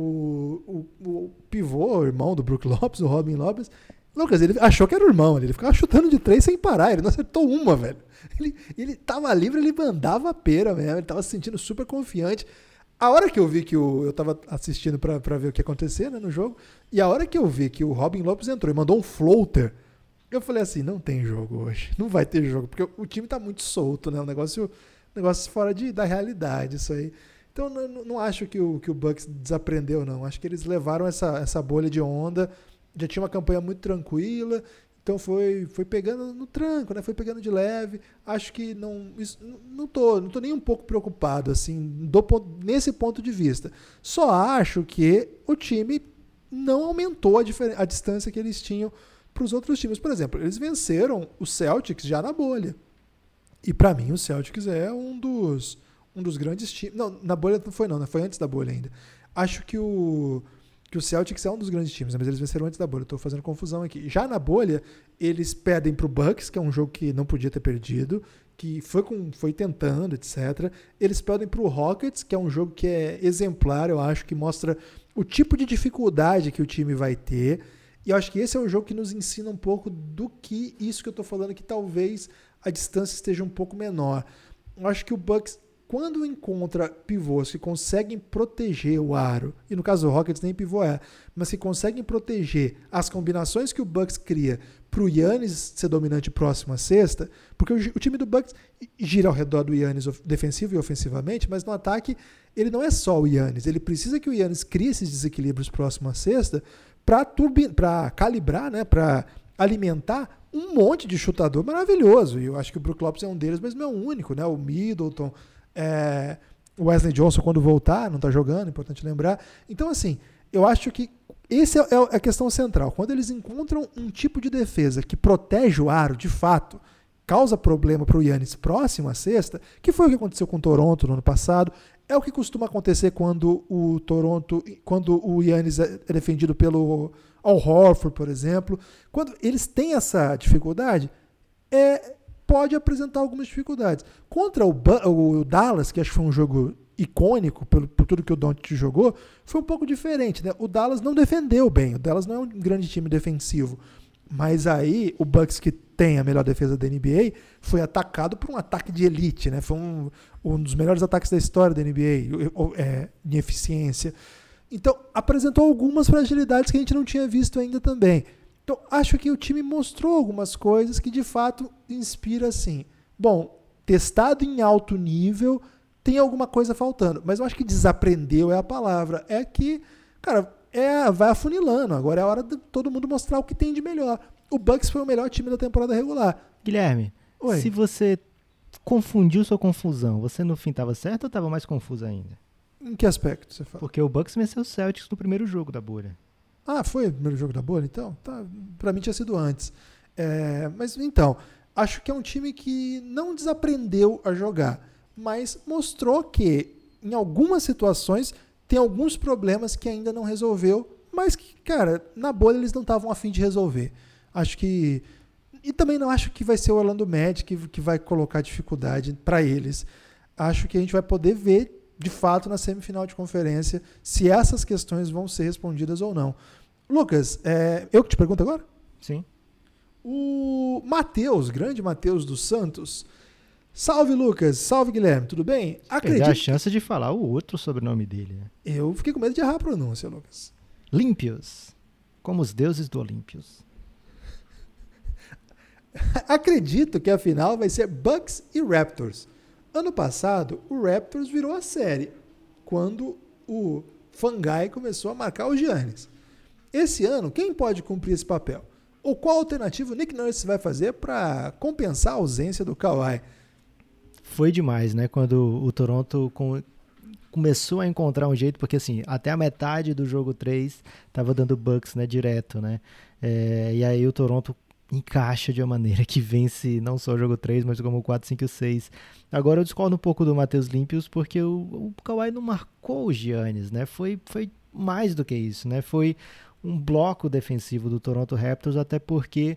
o, o, o pivô, o irmão do Brook Lopes, o Robin Lopes, Lucas, ele achou que era o irmão, ele ficava chutando de três sem parar, ele não acertou uma, velho. Ele, ele tava livre, ele mandava a pera mesmo, ele tava se sentindo super confiante. A hora que eu vi que o. Eu tava assistindo pra ver o que ia acontecer né, no jogo. E a hora que eu vi que o Robin Lopes entrou e mandou um floater. Eu falei assim, não tem jogo hoje. Não vai ter jogo. Porque o time tá muito solto, né? Um negócio, negócio fora de, da realidade, isso aí. Então não, não acho que o, que o Bucks desaprendeu, não. Acho que eles levaram essa, essa bolha de onda. Já tinha uma campanha muito tranquila. Então foi, foi pegando no tranco, né? Foi pegando de leve. Acho que não isso, não tô, não tô nem um pouco preocupado assim, do, nesse ponto de vista. Só acho que o time não aumentou a, a distância que eles tinham para os outros times. Por exemplo, eles venceram o Celtics já na bolha. E para mim o Celtics é um dos um dos grandes times. Não, na bolha não foi não, né? Foi antes da bolha ainda. Acho que o que o Celtics é um dos grandes times, né? mas eles venceram antes da bolha. Estou fazendo confusão aqui. Já na bolha, eles perdem para o Bucks, que é um jogo que não podia ter perdido, que foi, com, foi tentando, etc. Eles perdem para o Rockets, que é um jogo que é exemplar, eu acho, que mostra o tipo de dificuldade que o time vai ter. E eu acho que esse é o jogo que nos ensina um pouco do que isso que eu estou falando, que talvez a distância esteja um pouco menor. Eu acho que o Bucks quando encontra pivôs que conseguem proteger o aro, e no caso do Rockets nem pivô é, mas que conseguem proteger as combinações que o Bucks cria para o Yannis ser dominante próximo à sexta, porque o, o, time do Bucks gira ao redor do Yannis defensivo e ofensivamente, mas no ataque ele não é só o Yannis, ele precisa que o Yannis crie esses desequilíbrios próximo à sexta para calibrar, né, para alimentar um monte de chutador maravilhoso. E eu acho que o Brook Lopes é um deles, mas não é o único, né? O Middleton, é, Wesley Johnson, quando voltar, não está jogando, importante lembrar. Então, assim, eu acho que essa é, é a questão central. Quando eles encontram um tipo de defesa que protege o aro, de fato, causa problema para o Yannis próximo à sexta, que foi o que aconteceu com o Toronto no ano passado, é o que costuma acontecer quando o Toronto, quando o Yannis é defendido pelo Al Horford, por exemplo. Quando eles têm essa dificuldade, é, pode apresentar algumas dificuldades. Contra o, o Dallas, que acho que foi um jogo icônico por, por tudo que o Doncic jogou, foi um pouco diferente. Né? O Dallas não defendeu bem. O Dallas não é um grande time defensivo. Mas aí o Bucks, que tem a melhor defesa da NBA, foi atacado por um ataque de elite. Né? Foi um, um dos melhores ataques da história da NBA, é, em eficiência. Então, apresentou algumas fragilidades que a gente não tinha visto ainda também. Então, acho que o time mostrou algumas coisas que de fato inspira assim. Bom, testado em alto nível, tem alguma coisa faltando. Mas eu acho que desaprendeu é a palavra. É que, cara, é, vai afunilando. Agora é a hora de todo mundo mostrar o que tem de melhor. O Bucks foi o melhor time da temporada regular. Guilherme, Oi. se você confundiu sua confusão, você no fim estava certo ou estava mais confuso ainda? Em que aspecto você fala? Porque o Bucks venceu o Celtics no primeiro jogo da bolha. Ah, foi o primeiro jogo da bolha, então? Tá, para mim tinha sido antes. É, mas então, acho que é um time que não desaprendeu a jogar, mas mostrou que em algumas situações tem alguns problemas que ainda não resolveu, mas que, cara, na bolha eles não estavam afim de resolver. Acho que. E também não acho que vai ser o Orlando Magic que, que vai colocar dificuldade para eles. Acho que a gente vai poder ver de fato na semifinal de conferência se essas questões vão ser respondidas ou não. Lucas, é, eu que te pergunto agora? Sim. O Matheus, grande Matheus dos Santos. Salve, Lucas. Salve, Guilherme. Tudo bem? Acredito. a chance de falar o outro sobrenome dele. Né? Eu fiquei com medo de errar a pronúncia, Lucas. Límpios. Como os deuses do Olímpios. *laughs* Acredito que a final vai ser Bucks e Raptors. Ano passado, o Raptors virou a série quando o Fangai começou a marcar o Giannis. Esse ano, quem pode cumprir esse papel? Ou qual alternativa o Nick Nurse vai fazer para compensar a ausência do Kawhi? Foi demais, né? Quando o Toronto com, começou a encontrar um jeito, porque assim, até a metade do jogo 3 estava dando Bucks, né, direto, né? É, e aí o Toronto encaixa de uma maneira que vence não só o jogo 3, mas como o 4, 5 e 6. Agora eu discordo um pouco do Matheus Limpios, porque o, o Kawhi não marcou o Giannis, né? Foi, foi mais do que isso, né? Foi um bloco defensivo do Toronto Raptors, até porque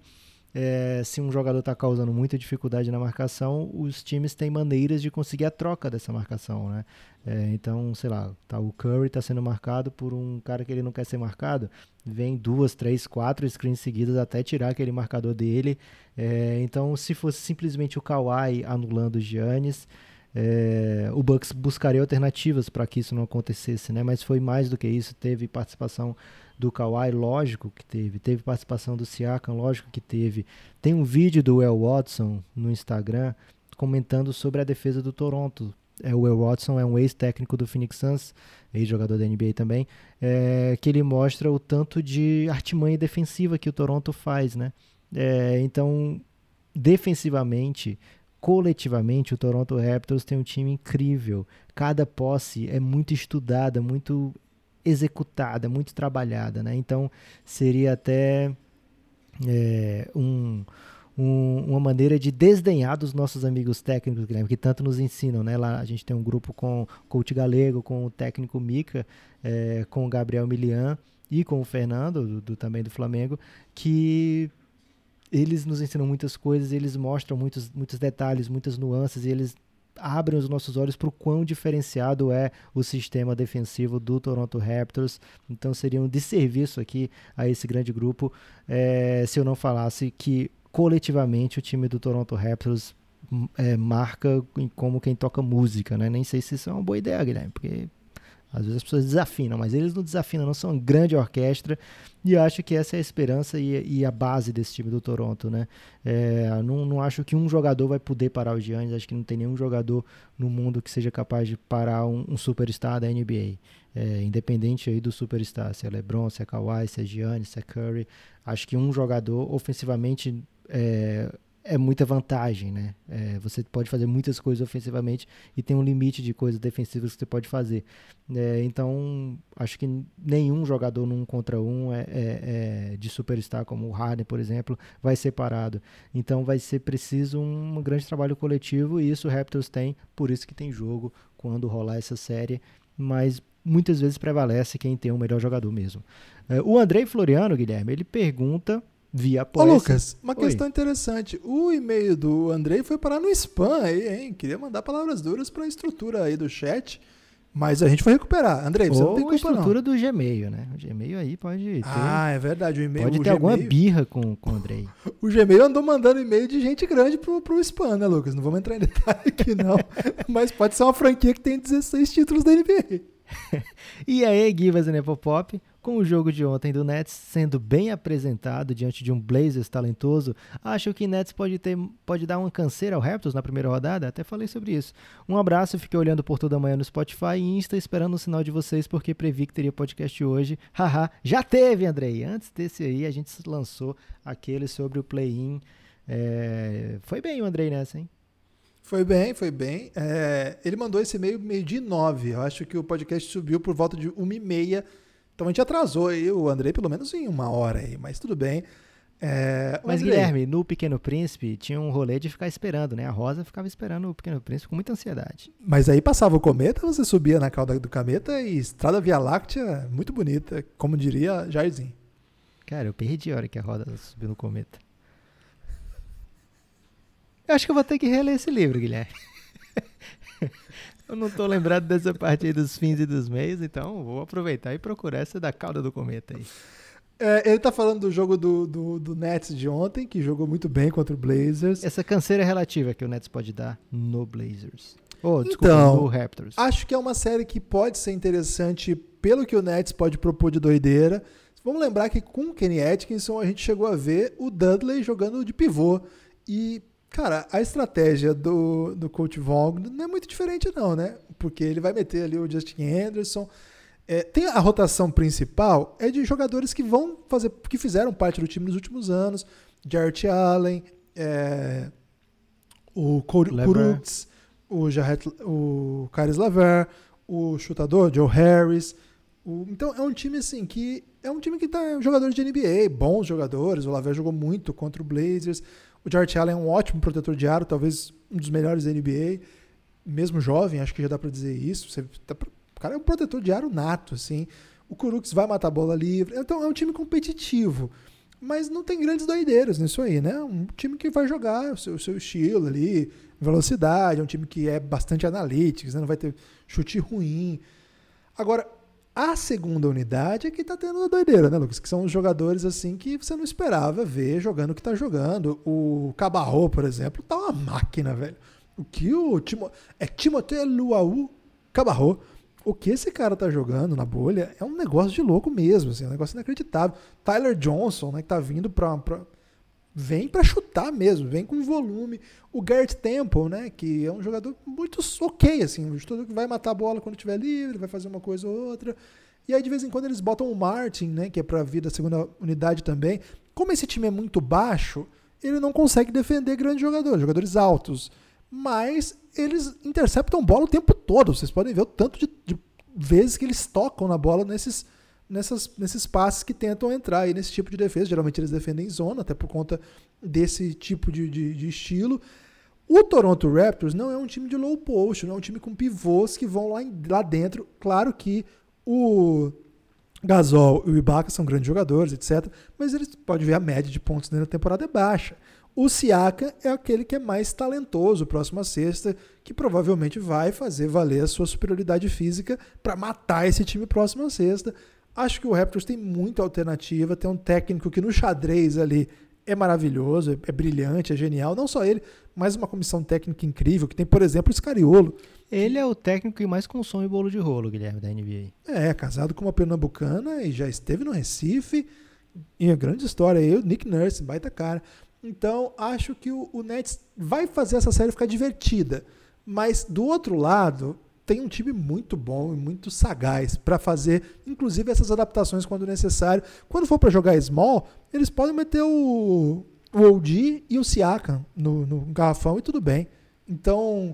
é, se um jogador está causando muita dificuldade na marcação, os times têm maneiras de conseguir a troca dessa marcação, né? É, então, sei lá, tá, o Curry está sendo marcado por um cara que ele não quer ser marcado, vem duas, três, quatro screens seguidas até tirar aquele marcador dele. É, então, se fosse simplesmente o Kawhi anulando o Giannis, é, o Bucks buscaria alternativas para que isso não acontecesse, né? Mas foi mais do que isso. Teve participação do Kawhi, lógico que teve. Teve participação do Siakam, lógico que teve. Tem um vídeo do Will Watson no Instagram comentando sobre a defesa do Toronto. É, o Will Watson é um ex-técnico do Phoenix Suns, ex-jogador da NBA também, é, que ele mostra o tanto de artimanha defensiva que o Toronto faz, né? É, então, defensivamente, coletivamente, o Toronto Raptors tem um time incrível. Cada posse é muito estudada, muito executada, muito trabalhada, né? Então seria até é, um, um, uma maneira de desdenhar dos nossos amigos técnicos, Guilherme, que tanto nos ensinam, né? Lá a gente tem um grupo com o coach Galego, com o técnico Mica, é, com o Gabriel Milian e com o Fernando, do, do, também do Flamengo, que eles nos ensinam muitas coisas, eles mostram muitos, muitos detalhes, muitas nuances, e eles abrem os nossos olhos para o quão diferenciado é o sistema defensivo do Toronto Raptors. Então seria um desserviço aqui a esse grande grupo é, se eu não falasse que coletivamente o time do Toronto Raptors é, marca como quem toca música, né? Nem sei se isso é uma boa ideia, Guilherme, porque às vezes as pessoas desafinam, mas eles não desafinam, não são uma grande orquestra. E acho que essa é a esperança e, e a base desse time do Toronto, né? É, não, não acho que um jogador vai poder parar o Giannis. Acho que não tem nenhum jogador no mundo que seja capaz de parar um, um superstar da NBA. É, independente aí do superstar, se é LeBron, se é Kawhi, se é Giannis, se é Curry. Acho que um jogador ofensivamente é, é muita vantagem, né? É, você pode fazer muitas coisas ofensivamente e tem um limite de coisas defensivas que você pode fazer. É, então, acho que nenhum jogador num contra um é, é, é, de superstar, como o Harden, por exemplo, vai ser parado. Então, vai ser preciso um grande trabalho coletivo e isso o Raptors tem, por isso que tem jogo quando rolar essa série. Mas muitas vezes prevalece quem tem o melhor jogador mesmo. É, o Andrei Floriano, Guilherme, ele pergunta via Ô, Lucas, uma Oi. questão interessante. O e-mail do Andrei foi parar no spam aí, hein? Queria mandar palavras duras para a estrutura aí do chat. Mas a gente vai recuperar. Andrei, você Ou não tem culpa, a estrutura não. do Gmail, né? O Gmail aí pode ter... Ah, é verdade. O e-mail, pode ter Gmail... alguma birra com, com o Andrei. *laughs* o Gmail andou mandando e-mail de gente grande pro, pro spam, né, Lucas? Não vamos entrar em detalhe aqui, *laughs* não. Mas pode ser uma franquia que tem 16 títulos da NBA. *laughs* e aí, Givas e Nepopop, com o jogo de ontem do Nets sendo bem apresentado diante de um Blazers talentoso, acho que Nets pode, ter, pode dar uma canseira ao Raptors na primeira rodada? Até falei sobre isso. Um abraço, fiquei olhando por toda manhã no Spotify e Insta esperando o sinal de vocês porque previ que teria podcast hoje. *laughs* Haha, já teve, Andrei. Antes desse aí, a gente lançou aquele sobre o play-in. É... Foi bem o Andrei nessa, hein? Foi bem, foi bem. É, ele mandou esse e-mail meio de nove. Eu acho que o podcast subiu por volta de uma e meia então a gente atrasou aí o Andrei pelo menos em uma hora aí, mas tudo bem. É, mas Andrei, Guilherme, no Pequeno Príncipe tinha um rolê de ficar esperando, né? A Rosa ficava esperando o Pequeno Príncipe com muita ansiedade. Mas aí passava o cometa, você subia na cauda do cometa e estrada Via Láctea, muito bonita, como diria Jairzinho. Cara, eu perdi a hora que a Rosa subiu no cometa. Eu acho que eu vou ter que reler esse livro, Guilherme. *laughs* Eu não tô lembrado dessa parte aí dos fins e dos meios, então vou aproveitar e procurar essa da cauda do cometa aí. É, ele tá falando do jogo do, do, do, Nets de ontem, que jogou muito bem contra o Blazers. Essa canseira relativa que o Nets pode dar no Blazers. Oh, desculpa, então, no Raptors. Acho que é uma série que pode ser interessante pelo que o Nets pode propor de doideira. Vamos lembrar que com o Kenny Atkinson a gente chegou a ver o Dudley jogando de pivô. E Cara, a estratégia do, do coach Vaughn não é muito diferente não, né? Porque ele vai meter ali o Justin Anderson. É, tem a rotação principal é de jogadores que vão fazer, que fizeram parte do time nos últimos anos. Jarrett Allen, é, o Kuruks, o, Jarrett, o Caris Laver, o chutador Joe Harris. O, então é um time assim que é um time que tá jogadores de NBA, bons jogadores. O Laver jogou muito contra o Blazers. O Jarrett Allen é um ótimo protetor de aro, talvez um dos melhores da NBA, mesmo jovem, acho que já dá para dizer isso. Você tá, o cara é um protetor de aro nato, assim. O Kuruks vai matar a bola livre. Então é um time competitivo. Mas não tem grandes doideiras nisso aí, né? Um time que vai jogar o seu, o seu estilo ali, velocidade, é um time que é bastante analítico, né? não vai ter chute ruim. Agora, a segunda unidade é que tá tendo uma doideira, né, Lucas? Que são os jogadores assim que você não esperava ver jogando o que tá jogando. O Cabarro, por exemplo, tá uma máquina, velho. O que o Timo, é Timothée Luau Cabarro, o que esse cara tá jogando na bolha é um negócio de louco mesmo, assim, é um negócio inacreditável. Tyler Johnson, né, que tá vindo pra, pra vem para chutar mesmo, vem com volume. O Garrett Temple, né, que é um jogador muito ok, assim, um jogador que vai matar a bola quando estiver livre, vai fazer uma coisa ou outra. E aí de vez em quando eles botam o Martin, né, que é para vir da segunda unidade também. Como esse time é muito baixo, ele não consegue defender grandes jogadores, jogadores altos. Mas eles interceptam bola o tempo todo. Vocês podem ver o tanto de, de vezes que eles tocam na bola nesses nessas, nesses passes que tentam entrar aí nesse tipo de defesa. Geralmente eles defendem zona, até por conta desse tipo de, de, de estilo. O Toronto Raptors não é um time de low post, não é um time com pivôs que vão lá, lá dentro. Claro que o Gasol e o Ibaka são grandes jogadores, etc. Mas eles podem ver a média de pontos na temporada é baixa. O Siaka é aquele que é mais talentoso, próximo à sexta, que provavelmente vai fazer valer a sua superioridade física para matar esse time próximo à sexta. Acho que o Raptors tem muita alternativa, tem um técnico que no xadrez ali é maravilhoso, é, é brilhante, é genial. Não só ele, mas uma comissão técnica incrível, que tem, por exemplo, o Scariolo. Ele é o técnico que mais consome bolo de rolo, Guilherme, da NBA. É, casado com uma pernambucana e já esteve no Recife. E a grande história aí, o Nick Nurse, baita cara. Então, acho que o, o Nets vai fazer essa série ficar divertida. Mas, do outro lado, tem um time muito bom e muito sagaz para fazer, inclusive, essas adaptações quando necessário. Quando for para jogar small, eles podem meter o, o OG e o Siakam no, no garrafão e tudo bem. Então,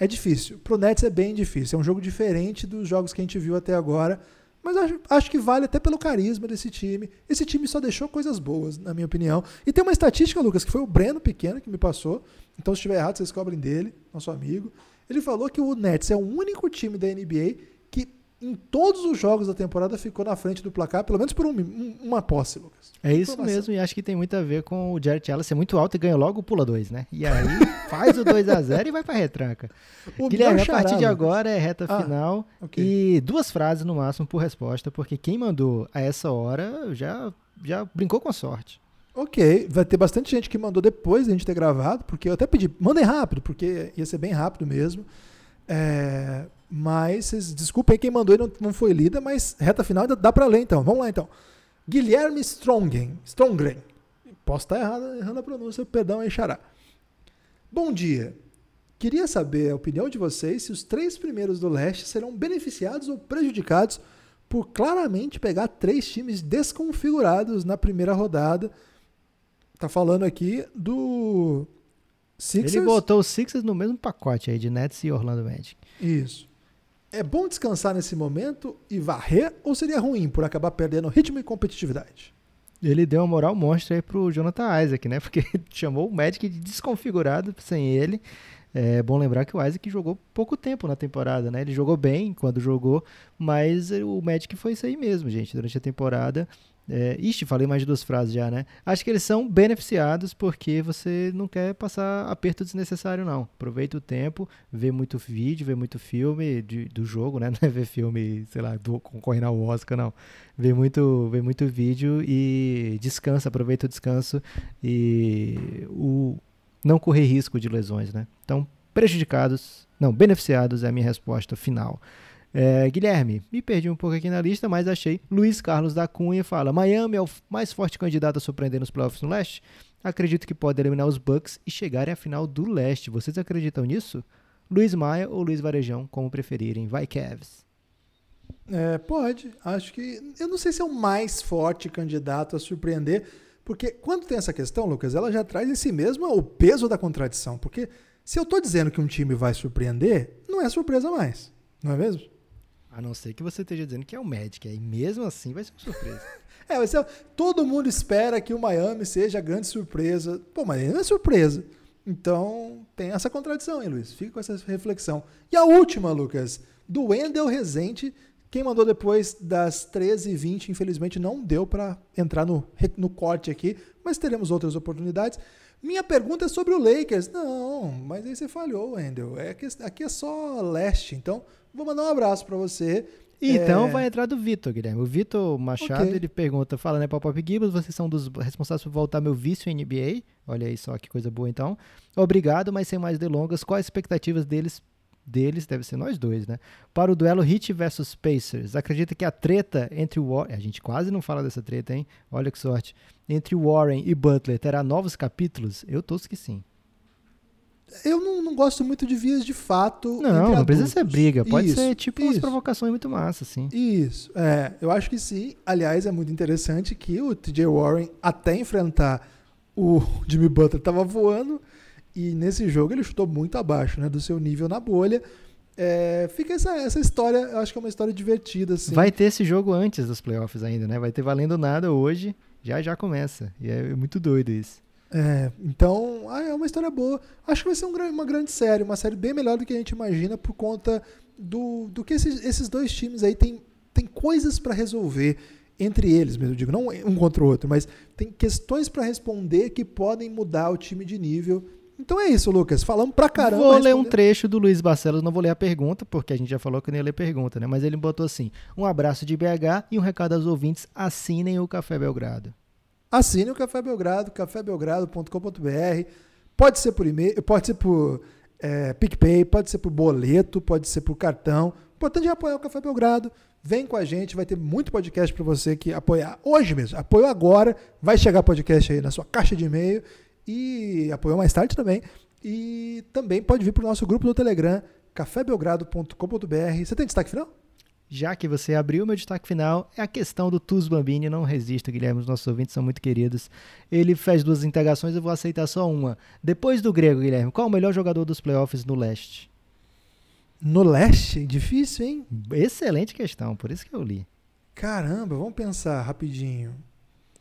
é difícil. Pro Nets é bem difícil. É um jogo diferente dos jogos que a gente viu até agora. Mas acho, acho, que vale até pelo carisma desse time. Esse time só deixou coisas boas, na minha opinião. E tem uma estatística, Lucas, que foi o Breno Pequeno que me passou. Então, se estiver errado, vocês cobrem dele, nosso amigo. Ele falou que o Nets é o único time da NBA que em todos os jogos da temporada ficou na frente do placar, pelo menos por um, um, uma posse, Lucas. É isso Informação. mesmo, e acho que tem muito a ver com o Jared Allen ser muito alto e ganha logo o pula 2, né? E aí *laughs* faz o 2 a 0 e vai pra retranca. O Guilherme, a partir de agora é reta ah, final okay. e duas frases no máximo por resposta, porque quem mandou a essa hora já, já brincou com a sorte. Ok, vai ter bastante gente que mandou depois de a gente ter gravado, porque eu até pedi, mandem rápido, porque ia ser bem rápido mesmo. É, mas vocês desculpem quem mandou e não, não foi lida, mas reta final ainda dá para ler então. Vamos lá então. Guilherme Strongen. Strongren. Posso estar errado, errando a pronúncia, perdão aí, Xará. Bom dia. Queria saber a opinião de vocês se os três primeiros do leste serão beneficiados ou prejudicados por claramente pegar três times desconfigurados na primeira rodada Tá falando aqui do Sixers. Ele botou os Sixers no mesmo pacote aí de Nets e Orlando Magic. Isso. É bom descansar nesse momento e varrer ou seria ruim por acabar perdendo ritmo e competitividade? Ele deu uma moral monstra aí pro Jonathan Isaac, né? *laughs* Porque chamou o Magic de desconfigurado sem ele. É bom lembrar que o Isaac jogou pouco tempo na temporada, né? Ele jogou bem quando jogou, mas o Magic foi isso aí mesmo, gente. Durante a temporada é, ixi, falei mais de duas frases já, né? Acho que eles são beneficiados porque você não quer passar aperto desnecessário, não. Aproveita o tempo, vê muito vídeo, vê muito filme de, do jogo, né? *laughs* Não é ver filme, sei lá, do, concorrendo ao Oscar, não. Vê muito, vê muito vídeo e descansa, aproveita o descanso e o, não correr risco de lesões, né? Então, prejudicados, não, beneficiados é a minha resposta final. É, Guilherme, me perdi um pouco aqui na lista, mas achei. Luiz Carlos da Cunha fala: Miami é o mais forte candidato a surpreender nos playoffs no leste? Acredito que pode eliminar os Bucks e chegarem à final do leste. Vocês acreditam nisso? Luiz Maia ou Luiz Varejão, como preferirem. Vai, Cavs. É, pode. Acho que. Eu não sei se é o mais forte candidato a surpreender, porque quando tem essa questão, Lucas, ela já traz em si mesma o peso da contradição. Porque se eu estou dizendo que um time vai surpreender, não é surpresa mais. Não é mesmo? A não ser que você esteja dizendo que é o Magic, aí mesmo assim vai ser uma surpresa. *laughs* é, ser, todo mundo espera que o Miami seja a grande surpresa. Pô, mas não é surpresa. Então, tem essa contradição aí, Luiz. Fica com essa reflexão. E a última, Lucas, do Wendel Rezende. Quem mandou depois das 13h20, infelizmente não deu para entrar no, no corte aqui, mas teremos outras oportunidades. Minha pergunta é sobre o Lakers. Não, mas aí você falhou, Wendel. É que, aqui é só leste, então Vou mandar um abraço para você Então É. vai entrar do Vitor, Guilherme. O Vitor Machado, Ok. ele pergunta, fala, né, Pop-Up Gibbs, vocês são dos responsáveis por voltar meu vício em NBA. Olha aí só que coisa boa, então. Obrigado, mas sem mais delongas, quais as expectativas deles, deles, deve ser nós dois, né, para o duelo Heat versus Pacers? Acredita que a treta entre o Warren, a gente quase não fala dessa treta, hein? Olha que sorte. Entre Warren e Butler terá novos capítulos? Eu torço que sim. Eu não, não gosto muito de vias de fato. Não, não precisa ser briga, pode Isso, ser tipo umas isso. provocações muito massas, assim. Isso, é, eu acho que sim. Aliás, é muito interessante que o TJ Warren, até enfrentar o *laughs* Jimmy Butler, estava voando e nesse jogo ele chutou muito abaixo né, do seu nível na bolha. É, fica essa, essa história, eu acho que é uma história divertida. Assim. Vai ter esse jogo antes dos playoffs ainda, né? Vai ter valendo nada hoje, já já começa. E é muito doido isso. É, então, ah, é uma história boa. Acho que vai ser um uma grande série, uma série bem melhor do que a gente imagina por conta do, do que esses, esses dois times aí têm tem coisas para resolver entre eles, mesmo eu digo, não um contra o outro, mas tem questões para responder que podem mudar o time de nível. Então é isso, Lucas. Falamos pra caramba. vou ler um trecho do Luiz Barcelos, não vou ler a pergunta, porque a gente já falou que eu não ia ler pergunta, né? Mas ele botou assim: um abraço de BH e um recado aos ouvintes: assinem o Café Belgrado. Assine o Café Belgrado, cafébelgrado.com.br. Pode ser por e-mail, pode ser por é, PicPay, pode ser por boleto, pode ser por cartão. O importante é apoiar o Café Belgrado. Vem com a gente, vai ter muito podcast para você que apoiar hoje mesmo. Apoiou agora, vai chegar podcast aí na sua caixa de e-mail e apoiou mais tarde também. E também pode vir para o nosso grupo no Telegram, cafébelgrado.com.br. Você tem destaque final? Já que você abriu, meu destaque final é a questão do Tuz Bambini. Não resisto, Guilherme. Os nossos ouvintes são muito queridos. Ele fez duas integrações, eu vou aceitar só uma. Depois do grego, Guilherme, qual o melhor jogador dos playoffs no leste? No leste? Difícil, hein? Excelente questão, por isso que eu li. Caramba, vamos pensar rapidinho.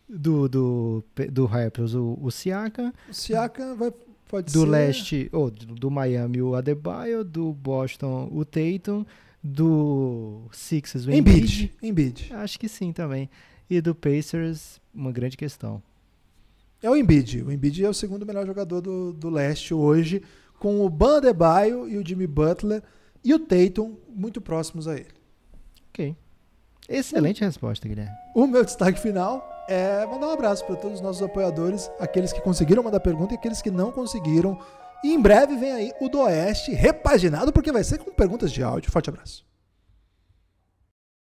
Do, do, do Raptors, o, o Siakam. O Siakam vai, pode Do ser... leste, ou do, do Miami, o Adebayo. Do Boston, o Tatum. Do Sixers, o Embiid. Embiid. Acho que sim também. E do Pacers, uma grande questão. É o Embiid. O Embiid é o segundo melhor jogador do, do leste hoje, com o Ban Adebayo e o Jimmy Butler e o Tatum muito próximos a ele. Ok. Excelente resposta, Guilherme. O meu destaque final é mandar um abraço para todos os nossos apoiadores, aqueles que conseguiram mandar pergunta e aqueles que não conseguiram. E em breve vem aí o do Oeste repaginado, porque vai ser com perguntas de áudio. Forte abraço.